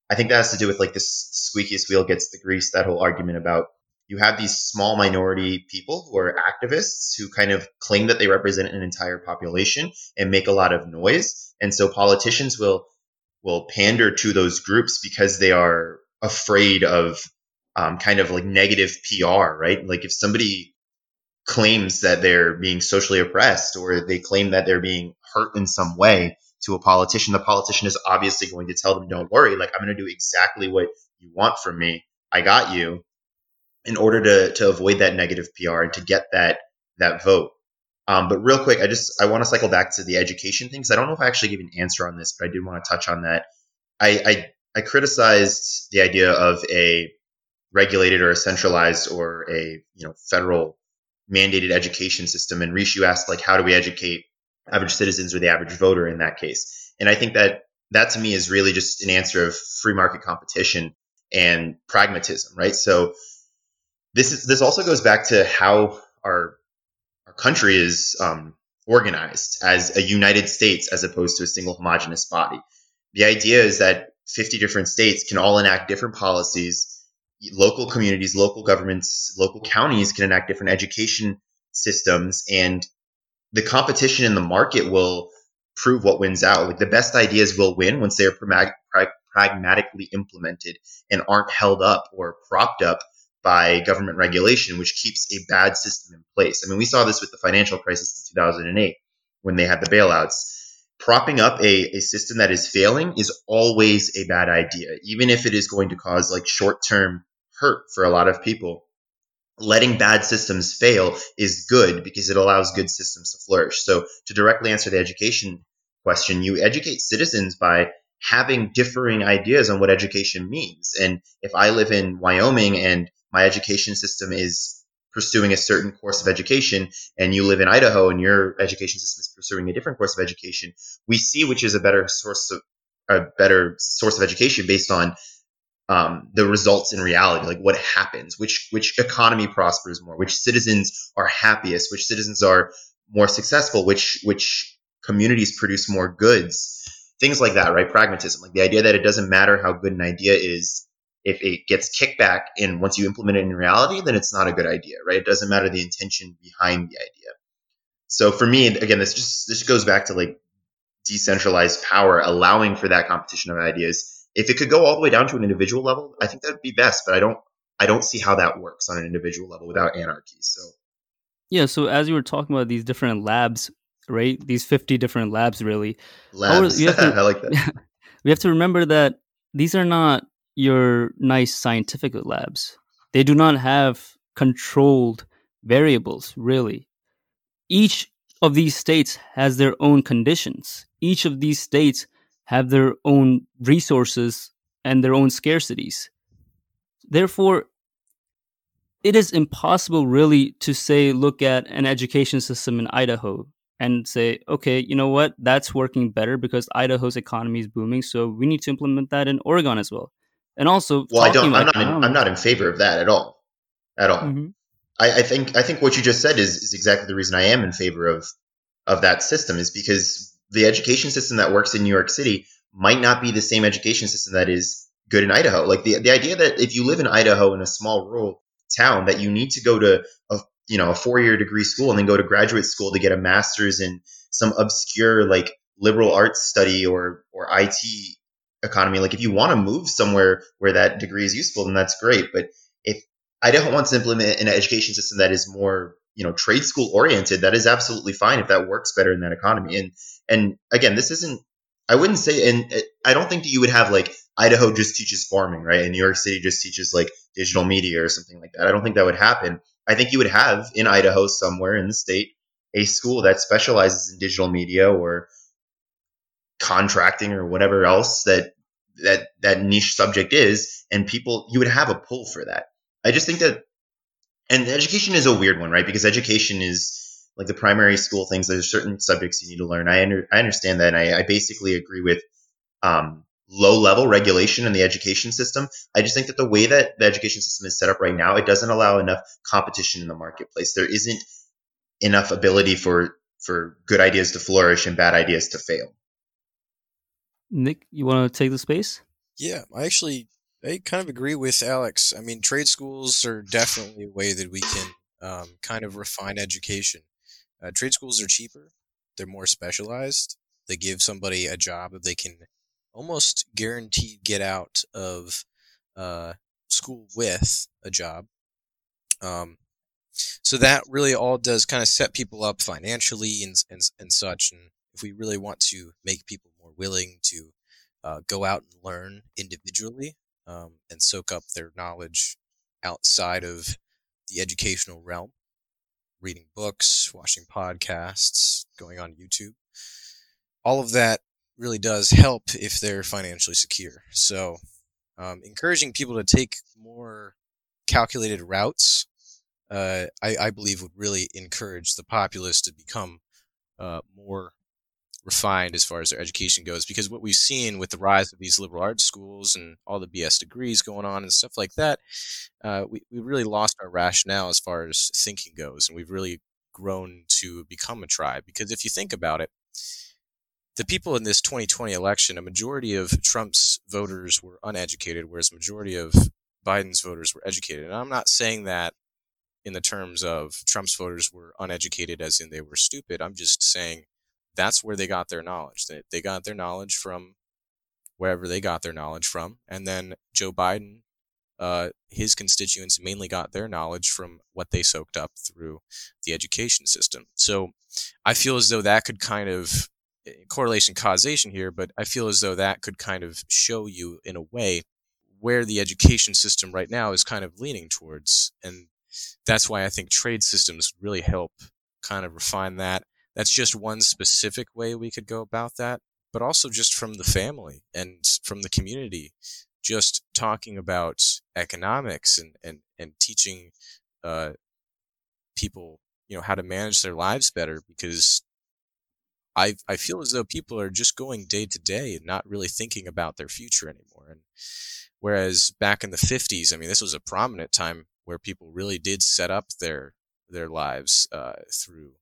I think that has to do with like this squeakiest wheel gets the grease, that whole argument about you have these small minority people who are activists who kind of claim that they represent an entire population and make a lot of noise. And so politicians will will pander to those groups because they are afraid of um, kind of like negative PR, right? Like if somebody claims that they're being socially oppressed or they claim that they're being hurt in some way to a politician, the politician is obviously going to tell them, don't worry, like I'm going to do exactly what you want from me. I got you in order to to avoid that negative PR and to get that that vote. Um, but real quick, I just I want to cycle back to the education thing because I don't know if I actually gave an answer on this, but I did want to touch on that. I, I I criticized the idea of a regulated or a centralized or a you know federal mandated education system. And Rishu asked like, how do we educate average citizens or the average voter in that case? And I think that that to me is really just an answer of free market competition and pragmatism, right? So this is this also goes back to how our our country is um, organized as a United States as opposed to a single homogenous body. The idea is that 50 different states can all enact different policies. Local communities, local governments, local counties can enact different education systems, and the competition in the market will prove what wins out. Like the best ideas will win once they are pragmatically implemented and aren't held up or propped up by government regulation, which keeps a bad system in place. I mean, we saw this with the financial crisis in 2008 when they had the bailouts. Propping up a, a system that is failing is always a bad idea, even if it is going to cause like short term hurt for a lot of people. Letting bad systems fail is good because it allows good systems to flourish. So, to directly answer the education question, you educate citizens by having differing ideas on what education means. And if I live in Wyoming and my education system is pursuing a certain course of education and you live in Idaho and your education system is pursuing a different course of education, we see which is a better source of a better source of education based on um, the results in reality, like what happens, which which economy prospers more, which citizens are happiest, which citizens are more successful, which which communities produce more goods, things like that, right? Pragmatism, like the idea that it doesn't matter how good an idea is if it gets kickback and once you implement it in reality, then it's not a good idea, right? It doesn't matter the intention behind the idea. So for me, again, this just this goes back to like decentralized power, allowing for that competition of ideas. If it could go all the way down to an individual level, I think that would be best. But I don't I don't see how that works on an individual level without anarchy. So yeah. So as you were talking about these different labs, right? These fifty different labs, really. Labs. To, I like that. we have to remember that these are not your nice scientific labs. They do not have controlled variables, really. Each of these states has their own conditions. Each of these states have their own resources and their own scarcities. Therefore, it is impossible really to say, look at an education system in Idaho and say, okay, you know what, that's working better because Idaho's economy is booming, so we need to implement that in Oregon as well and also well i don't i'm not in, i'm not in favor of that at all at all mm-hmm. I, I, think i think what you just said is, is exactly the reason i am in favor of of that system is because the education system that works in new york city might not be the same education system that is good in idaho like the, the idea that if you live in idaho in a small rural town that you need to go to a you know a four year degree school and then go to graduate school to get a master's in some obscure like liberal arts study or or IT economy. Like if you want to move somewhere where that degree is useful, then that's great. But if Idaho wants to implement an education system that is more you know trade school oriented that is absolutely fine if that works better in that economy. And and again this isn't i wouldn't say and uh, i don't think that you would have like idaho just teaches farming right? And new york city just teaches like digital media or something like that. I don't think that would happen. I think you would have in idaho somewhere in the state a school that specializes in digital media or contracting or whatever else that that that niche subject is and people you would have a pull for that. I just think that and education is a weird one, right? Because education is like the primary school things. There's certain subjects you need to learn. I, under, I understand that. And I, I basically agree with um, low level regulation in the education system. I just think that the way that the education system is set up right now, it doesn't allow enough competition in the marketplace. There isn't enough ability for for good ideas to flourish and bad ideas to fail. Nick, you want to take the space? Yeah, I actually I kind of agree with Alex. I mean, trade schools are definitely a way that we can um, kind of refine education. Uh, trade schools are cheaper, they're more specialized. They give somebody a job that they can almost guaranteed get out of uh, school with a job. Um, so that really all does kind of set people up financially and, and, and such. And if we really want to make people more willing to uh, go out and learn individually, um, and soak up their knowledge outside of the educational realm, reading books, watching podcasts, going on YouTube. All of that really does help if they're financially secure. So, um, encouraging people to take more calculated routes, uh, I, I, believe, would really encourage the populace to become uh, more refined as far as their education goes because what we've seen with the rise of these liberal arts schools and all the bs degrees going on and stuff like that uh, we, we really lost our rationale as far as thinking goes and we've really grown to become a tribe because if you think about it the people in this 2020 election a majority of trump's voters were uneducated whereas majority of biden's voters were educated. And i'm not saying that in the terms of trump's voters were uneducated as in they were stupid. I'm just saying that's where they got their knowledge. They, they got their knowledge from wherever they got their knowledge from. And then Joe Biden, uh, his constituents mainly got their knowledge from what they soaked up through the education system. So I feel as though that could kind of eh, correlation causation here, but I feel as though that could kind of show you in a way where the education system right now is kind of leaning towards. And that's why I think trade systems really help kind of refine that that's just one specific way we could go about that, but also just from the family and from the community, just talking about economics and, and, and teaching uh, people, you know, how to manage their lives better because I, I feel as though people are just going day to day and not really thinking about their future anymore. And whereas back in the 50s, I mean, this was a prominent time where people really did set up their their lives uh, through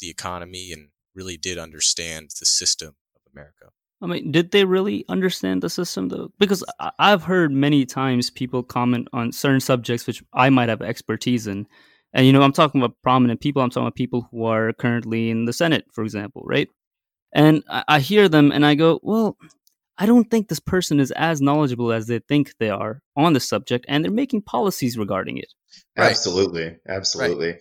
the economy and really did understand the system of America. I mean, did they really understand the system though? Because I've heard many times people comment on certain subjects which I might have expertise in. And, you know, I'm talking about prominent people. I'm talking about people who are currently in the Senate, for example, right? And I, I hear them and I go, well, I don't think this person is as knowledgeable as they think they are on the subject, and they're making policies regarding it. Right. Absolutely. Absolutely. Right.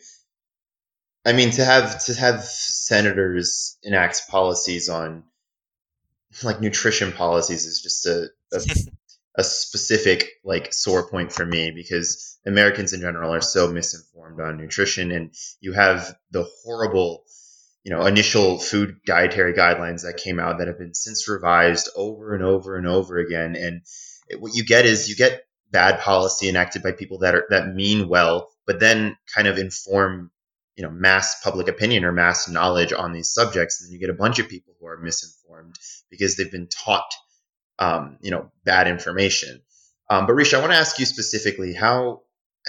I mean, to have to have senators enact policies on like nutrition policies is just a, a, a specific like sore point for me because Americans in general are so misinformed on nutrition, and you have the horrible, you know, initial food dietary guidelines that came out that have been since revised over and over and over again, and it, what you get is you get bad policy enacted by people that are that mean well, but then kind of inform you know mass public opinion or mass knowledge on these subjects, and then you get a bunch of people who are misinformed because they've been taught um, you know bad information. Um, but risha I want to ask you specifically how.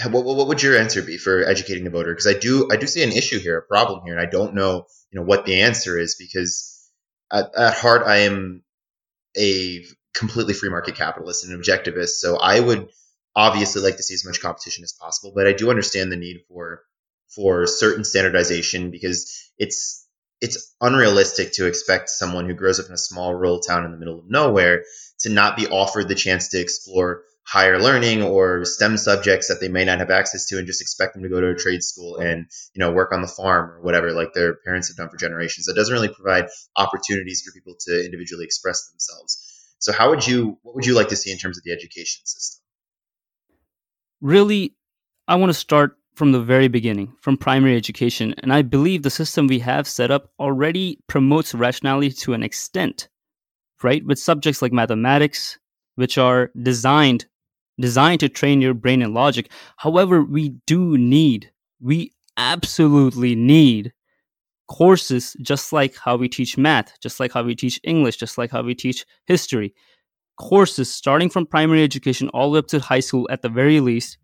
What, what would your answer be for educating the voter? Because I do I do see an issue here, a problem here, and I don't know you know what the answer is because at, at heart I am a completely free market capitalist and an objectivist. So I would obviously like to see as much competition as possible, but I do understand the need for for certain standardization because it's it's unrealistic to expect someone who grows up in a small rural town in the middle of nowhere to not be offered the chance to explore higher learning or STEM subjects that they may not have access to and just expect them to go to a trade school and, you know, work on the farm or whatever, like their parents have done for generations. That doesn't really provide opportunities for people to individually express themselves. So how would you, what would you like to see in terms of the education system? Really, I want to start from the very beginning, from primary education. And I believe the system we have set up already promotes rationality to an extent, right? With subjects like mathematics, which are designed designed to train your brain and logic. However, we do need, we absolutely need courses just like how we teach math, just like how we teach English, just like how we teach history. Courses starting from primary education all the way up to high school at the very least,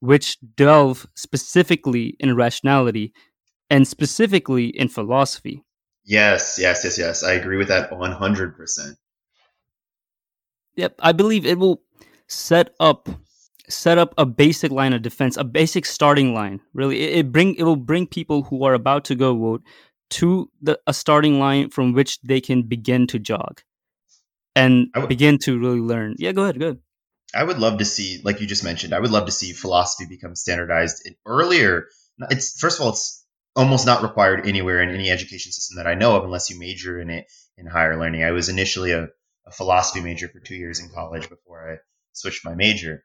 which delve specifically in rationality and specifically in philosophy. Yes, yes, yes, yes. I agree with that 100%. Yep, I believe it will set up set up a basic line of defense, a basic starting line. Really, it, it bring it will bring people who are about to go vote to the a starting line from which they can begin to jog and w- begin to really learn. Yeah, go ahead, go ahead. I would love to see, like you just mentioned, I would love to see philosophy become standardized earlier. It's first of all, it's almost not required anywhere in any education system that I know of, unless you major in it in higher learning. I was initially a, a philosophy major for two years in college before I switched my major.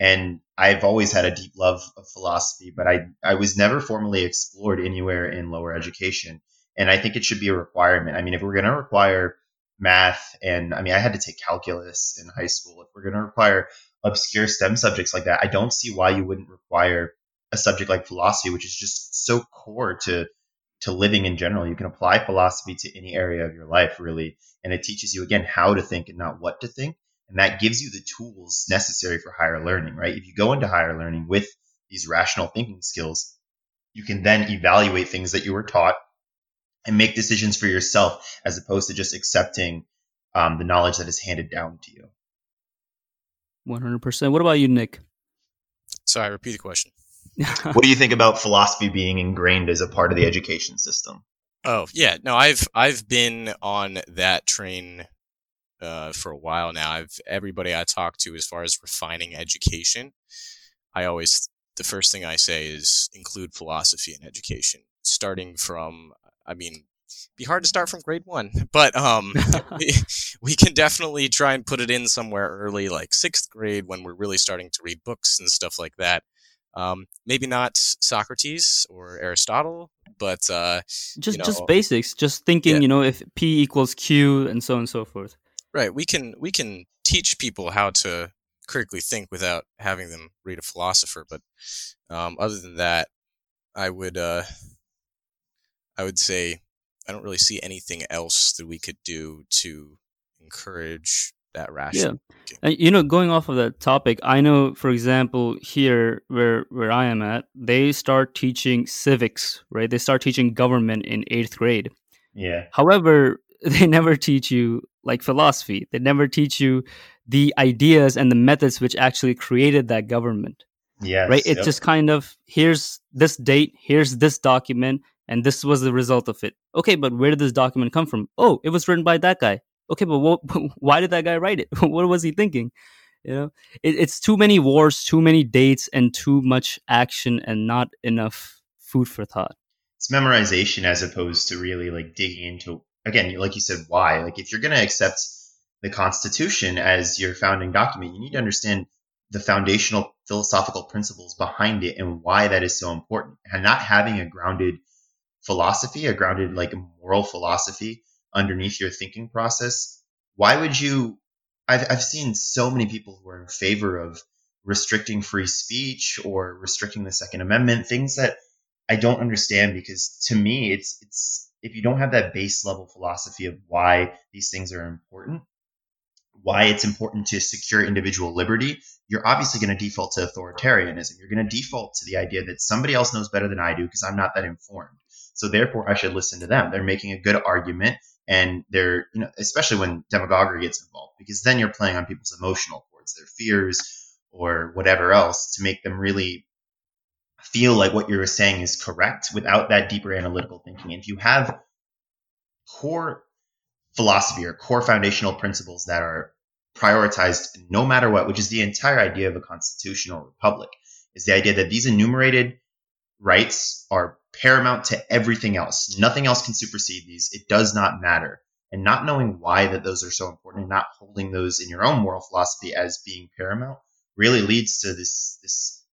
And I've always had a deep love of philosophy, but I, I was never formally explored anywhere in lower education. And I think it should be a requirement. I mean, if we're going to require math and I mean, I had to take calculus in high school. If we're going to require obscure STEM subjects like that, I don't see why you wouldn't require a subject like philosophy, which is just so core to to living in general. You can apply philosophy to any area of your life, really, and it teaches you again how to think and not what to think. And that gives you the tools necessary for higher learning, right? If you go into higher learning with these rational thinking skills, you can then evaluate things that you were taught and make decisions for yourself as opposed to just accepting um, the knowledge that is handed down to you. 100%. What about you, Nick? Sorry, repeat the question. what do you think about philosophy being ingrained as a part of the education system? Oh, yeah. No, I've I've been on that train uh, for a while now. I've everybody I talk to as far as refining education, I always the first thing I say is include philosophy in education, starting from. I mean, be hard to start from grade one, but um, we, we can definitely try and put it in somewhere early, like sixth grade, when we're really starting to read books and stuff like that. Um, maybe not Socrates or Aristotle, but uh, just you know, just basics. Just thinking, yeah. you know, if P equals Q and so on and so forth. Right. We can we can teach people how to critically think without having them read a philosopher, but um, other than that, I would uh, I would say I don't really see anything else that we could do to encourage that rational. Yeah, and you know, going off of that topic, I know, for example, here where where I am at, they start teaching civics, right? They start teaching government in eighth grade. Yeah. However, they never teach you like philosophy. They never teach you the ideas and the methods which actually created that government. Yeah. Right? It's yep. just kind of here's this date, here's this document, and this was the result of it. Okay, but where did this document come from? Oh, it was written by that guy. Okay, but what, why did that guy write it? what was he thinking? You know, it, it's too many wars, too many dates, and too much action, and not enough food for thought. It's memorization as opposed to really like digging into again, like you said, why? Like if you're going to accept the Constitution as your founding document, you need to understand the foundational philosophical principles behind it and why that is so important. And not having a grounded philosophy, a grounded like moral philosophy underneath your thinking process, why would you? I've, I've seen so many people who are in favor of restricting free speech or restricting the Second Amendment, things that I don't understand because to me it's it's if you don't have that base level philosophy of why these things are important, why it's important to secure individual liberty, you're obviously going to default to authoritarianism. You're going to default to the idea that somebody else knows better than I do because I'm not that informed. So therefore, I should listen to them. They're making a good argument, and they're you know especially when demagoguery gets involved because then you're playing on people's emotional chords, their fears or whatever else to make them really feel like what you're saying is correct without that deeper analytical thinking. If you have core philosophy or core foundational principles that are prioritized no matter what, which is the entire idea of a constitutional republic, is the idea that these enumerated rights are paramount to everything else. Mm-hmm. Nothing else can supersede these. It does not matter. And not knowing why that those are so important and not holding those in your own moral philosophy as being paramount really leads to this this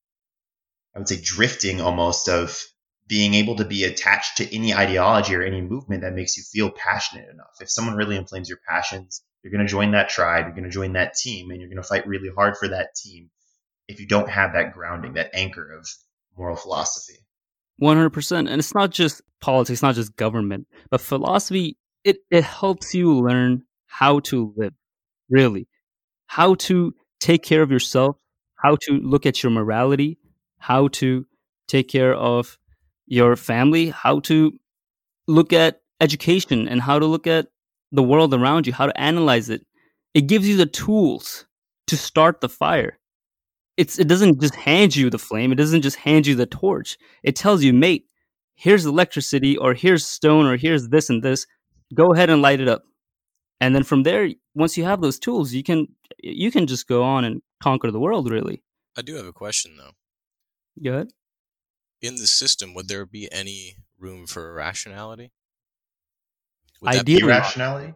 I would say drifting almost of being able to be attached to any ideology or any movement that makes you feel passionate enough. If someone really inflames your passions, you're going to join that tribe, you're going to join that team, and you're going to fight really hard for that team if you don't have that grounding, that anchor of moral philosophy. 100%. And it's not just politics, not just government, but philosophy, it, it helps you learn how to live, really. How to take care of yourself, how to look at your morality, how to take care of your family, how to look at education and how to look at the world around you, how to analyze it. It gives you the tools to start the fire. It's it doesn't just hand you the flame, it doesn't just hand you the torch. It tells you, mate, here's electricity or here's stone or here's this and this. Go ahead and light it up. And then from there, once you have those tools, you can you can just go on and conquer the world really. I do have a question though. Go ahead in the system, would there be any room for irrationality? Would Ideally, irrationality.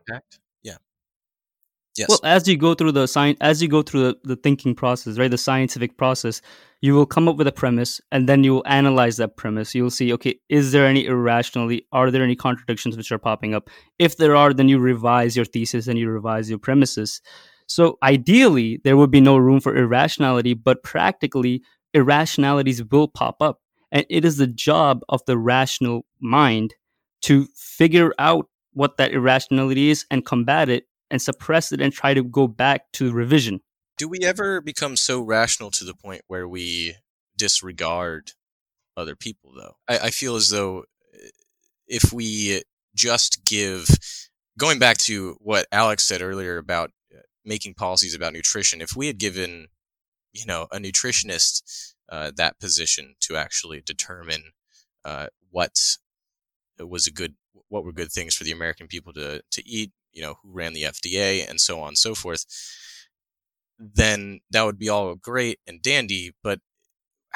Yes. Well, as you go through the science, as you go through the, the thinking process, right, the scientific process, you will come up with a premise, and then you will analyze that premise. You will see, okay, is there any irrationality? Are there any contradictions which are popping up? If there are, then you revise your thesis and you revise your premises. So ideally, there would be no room for irrationality, but practically, irrationalities will pop up and it is the job of the rational mind to figure out what that irrationality is and combat it and suppress it and try to go back to revision. Do we ever become so rational to the point where we disregard other people, though? I, I feel as though eh, if we just give, going back to what Alex said earlier about eh, making policies about nutrition, if we had given, you know, a nutritionist uh, that position to actually determine uh, what was a good, what were good things for the American people to to eat. You know, who ran the FDA and so on and so forth. Then that would be all great and dandy. But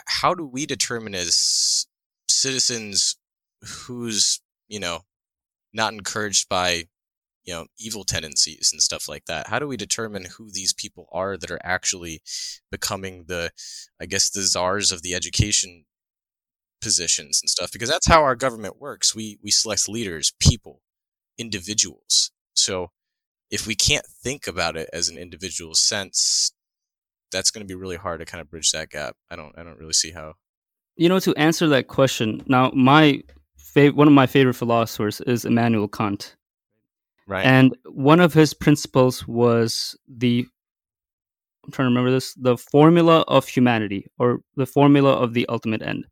how do we determine as citizens who's you know not encouraged by you know evil tendencies and stuff like that how do we determine who these people are that are actually becoming the i guess the czars of the education positions and stuff because that's how our government works we we select leaders people individuals so if we can't think about it as an individual sense that's going to be really hard to kind of bridge that gap i don't i don't really see how you know to answer that question now my fav- one of my favorite philosophers is immanuel kant Right. And one of his principles was the I'm trying to remember this, the formula of humanity or the formula of the ultimate end.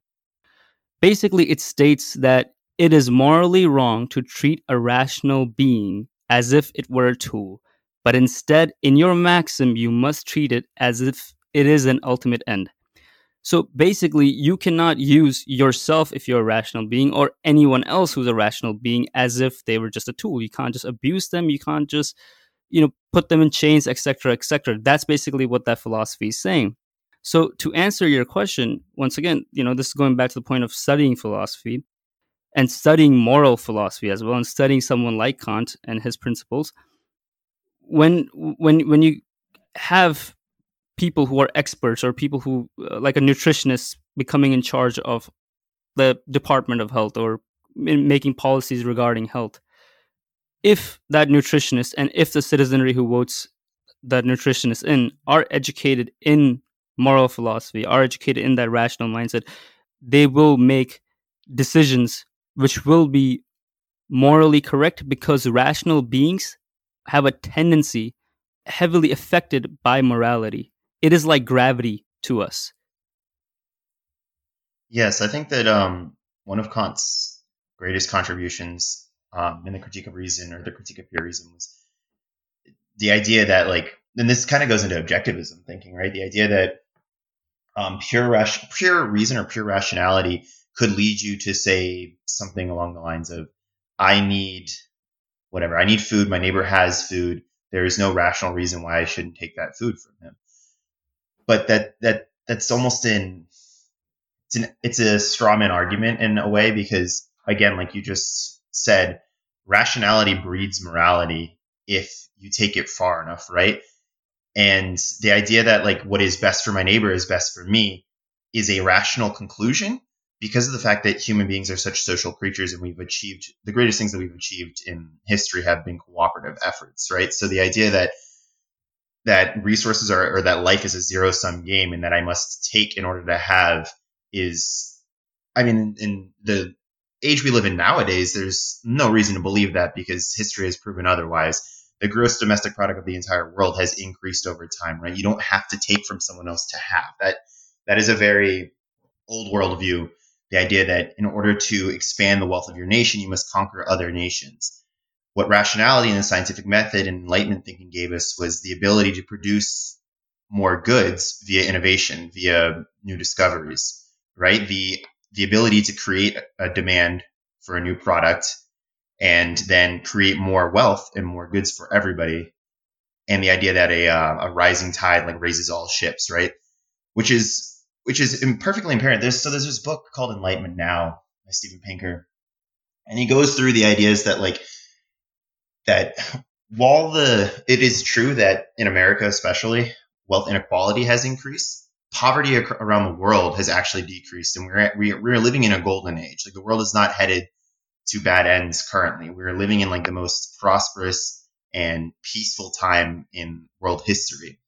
Basically, it states that it is morally wrong to treat a rational being as if it were a tool, but instead, in your maxim, you must treat it as if it is an ultimate end. So basically, you cannot use yourself if you're a rational being or anyone else who's a rational being as if they were just a tool. You can't just abuse them. You can't just, you know, put them in chains, etc., etc. That's basically what that philosophy is saying. So to answer your question, once again, you know, this is going back to the point of studying philosophy and studying moral philosophy as well, and studying someone like Kant and his principles. When when when you have people who are experts or people who uh, like a nutritionist becoming in charge of the department of health or making policies regarding health if that nutritionist and if the citizenry who votes that nutritionist in are educated in moral philosophy are educated in that rational mindset they will make decisions which will be morally correct because rational beings have a tendency heavily affected by morality it is like gravity to us. Yes, I think that um, one of Kant's greatest contributions um, in the critique of reason or the critique of pure reason was the idea that like, and this kind of goes into objectivism thinking, right? The idea that um, pure ration, pure reason or pure rationality could lead you to say something along the lines of, "I need whatever. I need food. My neighbor has food. there is no rational reason why I shouldn't take that food from him. But that that that's almost in it's an it's a strawman argument in a way because again, like you just said, rationality breeds morality if you take it far enough, right? And the idea that like what is best for my neighbor is best for me is a rational conclusion because of the fact that human beings are such social creatures and we've achieved the greatest things that we've achieved in history have been cooperative efforts, right? So the idea that that resources are or that life is a zero sum game and that I must take in order to have is I mean in the age we live in nowadays there's no reason to believe that because history has proven otherwise. The gross domestic product of the entire world has increased over time right? You don't have to take from someone else to have. That that is a very old world view the idea that in order to expand the wealth of your nation, you must conquer other nations. What rationality and the scientific method and enlightenment thinking gave us was the ability to produce more goods via innovation, via new discoveries, right? The the ability to create a demand for a new product and then create more wealth and more goods for everybody. And the idea that a, uh, a rising tide like raises all ships, right? Which is which is perfectly apparent. There's so there's this book called Enlightenment Now by Steven Pinker, and he goes through the ideas that like that while the it is true that in America especially wealth inequality has increased, poverty ac- around the world has actually decreased, and we're at, we're living in a golden age. Like the world is not headed to bad ends currently. We're living in like the most prosperous and peaceful time in world history.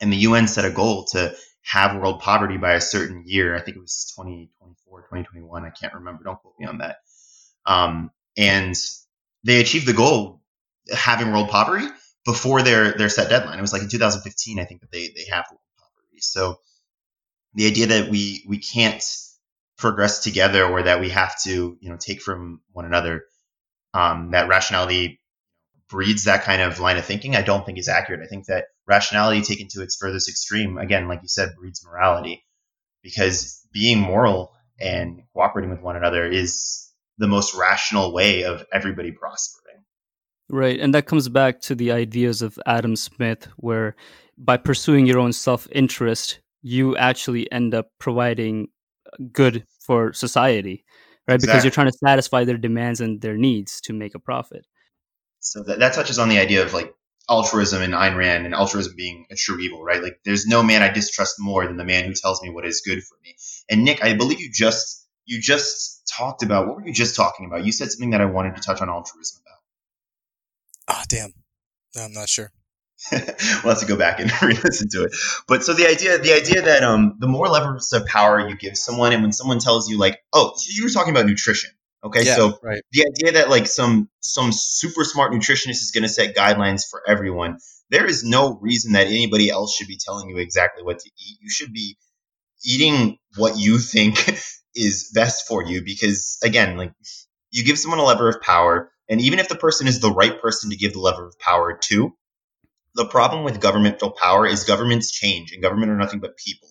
And the UN set a goal to have world poverty by a certain year. I think it was 2024, 2021. I can't remember. Don't quote me on that. Um, and they achieved the goal having world poverty before their their set deadline. It was like in 2015, I think that they they have world poverty. So the idea that we we can't progress together or that we have to you know take from one another, um, that rationality breeds that kind of line of thinking, I don't think is accurate. I think that rationality taken to its furthest extreme, again, like you said, breeds morality because being moral and cooperating with one another is the most rational way of everybody prospering. Right. And that comes back to the ideas of Adam Smith, where by pursuing your own self interest, you actually end up providing good for society, right? Exactly. Because you're trying to satisfy their demands and their needs to make a profit. So that, that touches on the idea of like altruism and Ayn Rand and altruism being a true evil, right? Like there's no man I distrust more than the man who tells me what is good for me. And Nick, I believe you just you just talked about what were you just talking about? You said something that I wanted to touch on altruism about. Ah, oh, damn. No, I'm not sure. we'll have to go back and re-listen to it. But so the idea, the idea that um, the more levers of power you give someone, and when someone tells you like, oh, you were talking about nutrition, Okay, yeah, so right. the idea that like some some super smart nutritionist is going to set guidelines for everyone, there is no reason that anybody else should be telling you exactly what to eat. You should be eating what you think is best for you because again, like you give someone a lever of power, and even if the person is the right person to give the lever of power to, the problem with governmental power is governments change, and government are nothing but people.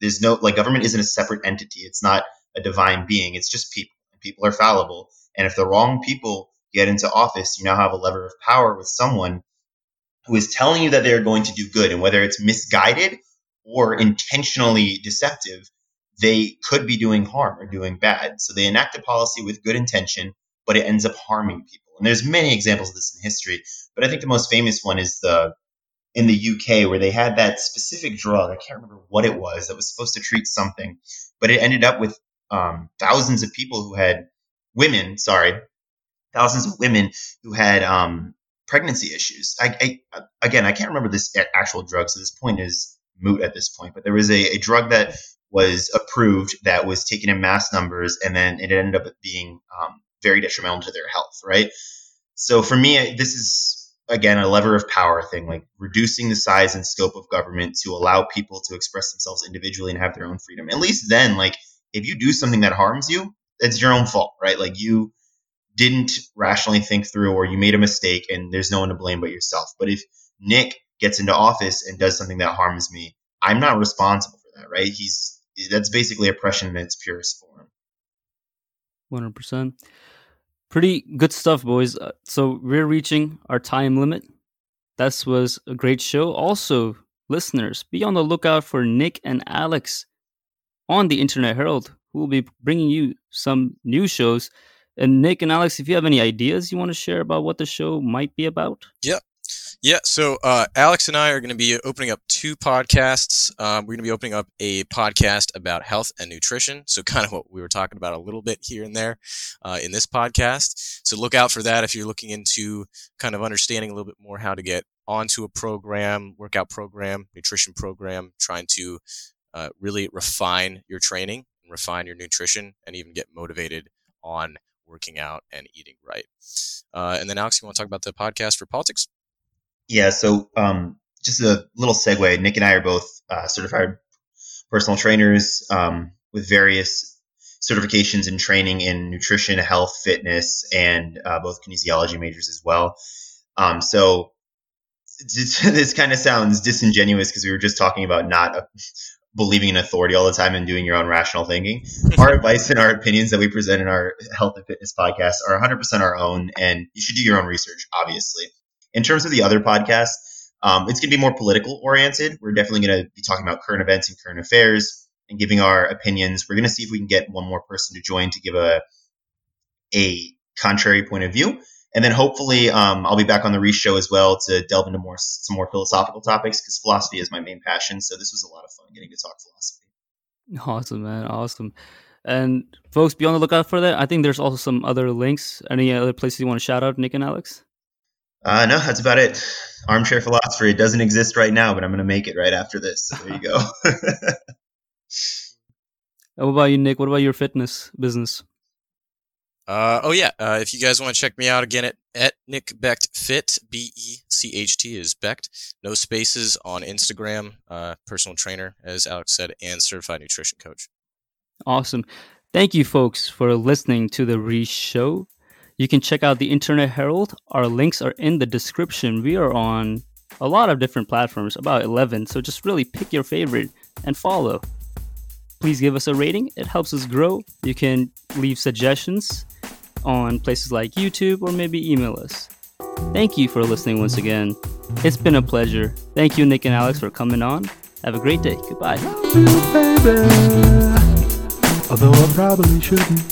There's no like government isn't a separate entity. It's not a divine being. It's just people people are fallible. And if the wrong people get into office, you now have a lever of power with someone who is telling you that they're going to do good. And whether it's misguided or intentionally deceptive, they could be doing harm or doing bad. So they enact a policy with good intention, but it ends up harming people. And there's many examples of this in history, but I think the most famous one is the in the UK where they had that specific drug. I can't remember what it was that was supposed to treat something, but it ended up with um, thousands of people who had women, sorry, thousands of women who had um, pregnancy issues. I, I, again, I can't remember this actual drug, so this point is moot at this point. But there was a, a drug that was approved that was taken in mass numbers, and then it ended up being um, very detrimental to their health. Right. So for me, this is again a lever of power thing, like reducing the size and scope of government to allow people to express themselves individually and have their own freedom. At least then, like if you do something that harms you, it's your own fault, right? Like you didn't rationally think through or you made a mistake and there's no one to blame but yourself. But if Nick gets into office and does something that harms me, I'm not responsible for that, right? He's that's basically oppression in its purest form. 100%. Pretty good stuff, boys. Uh, so we're reaching our time limit. This was a great show. Also, listeners, be on the lookout for Nick and Alex on the Internet Herald, who will be bringing you some new shows. And Nick and Alex, if you have any ideas you want to share about what the show might be about, yeah, yeah, so uh, Alex and I are going to be opening up two podcasts. Um, we're going to be opening up a podcast about health and nutrition. So, kind of what we were talking about a little bit here and there uh, in this podcast. So, look out for that if you're looking into kind of understanding a little bit more how to get onto a program, workout program, nutrition program, trying to uh, really refine your training, refine your nutrition, and even get motivated on working out and eating right. Uh, and then, Alex, you want to talk about the podcast for politics? Yeah, so um, just a little segue. Nick and I are both uh, certified personal trainers um, with various certifications and training in nutrition, health, fitness, and uh, both kinesiology majors as well. Um, so this kind of sounds disingenuous because we were just talking about not believing in authority all the time and doing your own rational thinking. our advice and our opinions that we present in our health and fitness podcast are 100% our own, and you should do your own research, obviously. In terms of the other podcasts, um, it's going to be more political oriented. We're definitely going to be talking about current events and current affairs and giving our opinions. We're going to see if we can get one more person to join to give a a contrary point of view. And then hopefully, um, I'll be back on the Rish show as well to delve into more some more philosophical topics because philosophy is my main passion. So this was a lot of fun getting to talk philosophy. Awesome, man. Awesome. And folks, be on the lookout for that. I think there's also some other links. Any other places you want to shout out, Nick and Alex? Uh, no, that's about it. Armchair philosophy. It doesn't exist right now, but I'm going to make it right after this. So there you go. what about you, Nick? What about your fitness business? Uh, oh yeah. Uh, if you guys want to check me out again at, at Nick Becht Fit, B E C H T is Becht. No spaces on Instagram. Uh, personal trainer, as Alex said, and certified nutrition coach. Awesome. Thank you, folks, for listening to the Rish Show. You can check out the Internet Herald. Our links are in the description. We are on a lot of different platforms, about 11. So just really pick your favorite and follow. Please give us a rating, it helps us grow. You can leave suggestions on places like YouTube or maybe email us. Thank you for listening once again. It's been a pleasure. Thank you, Nick and Alex, for coming on. Have a great day. Goodbye. Although I probably shouldn't.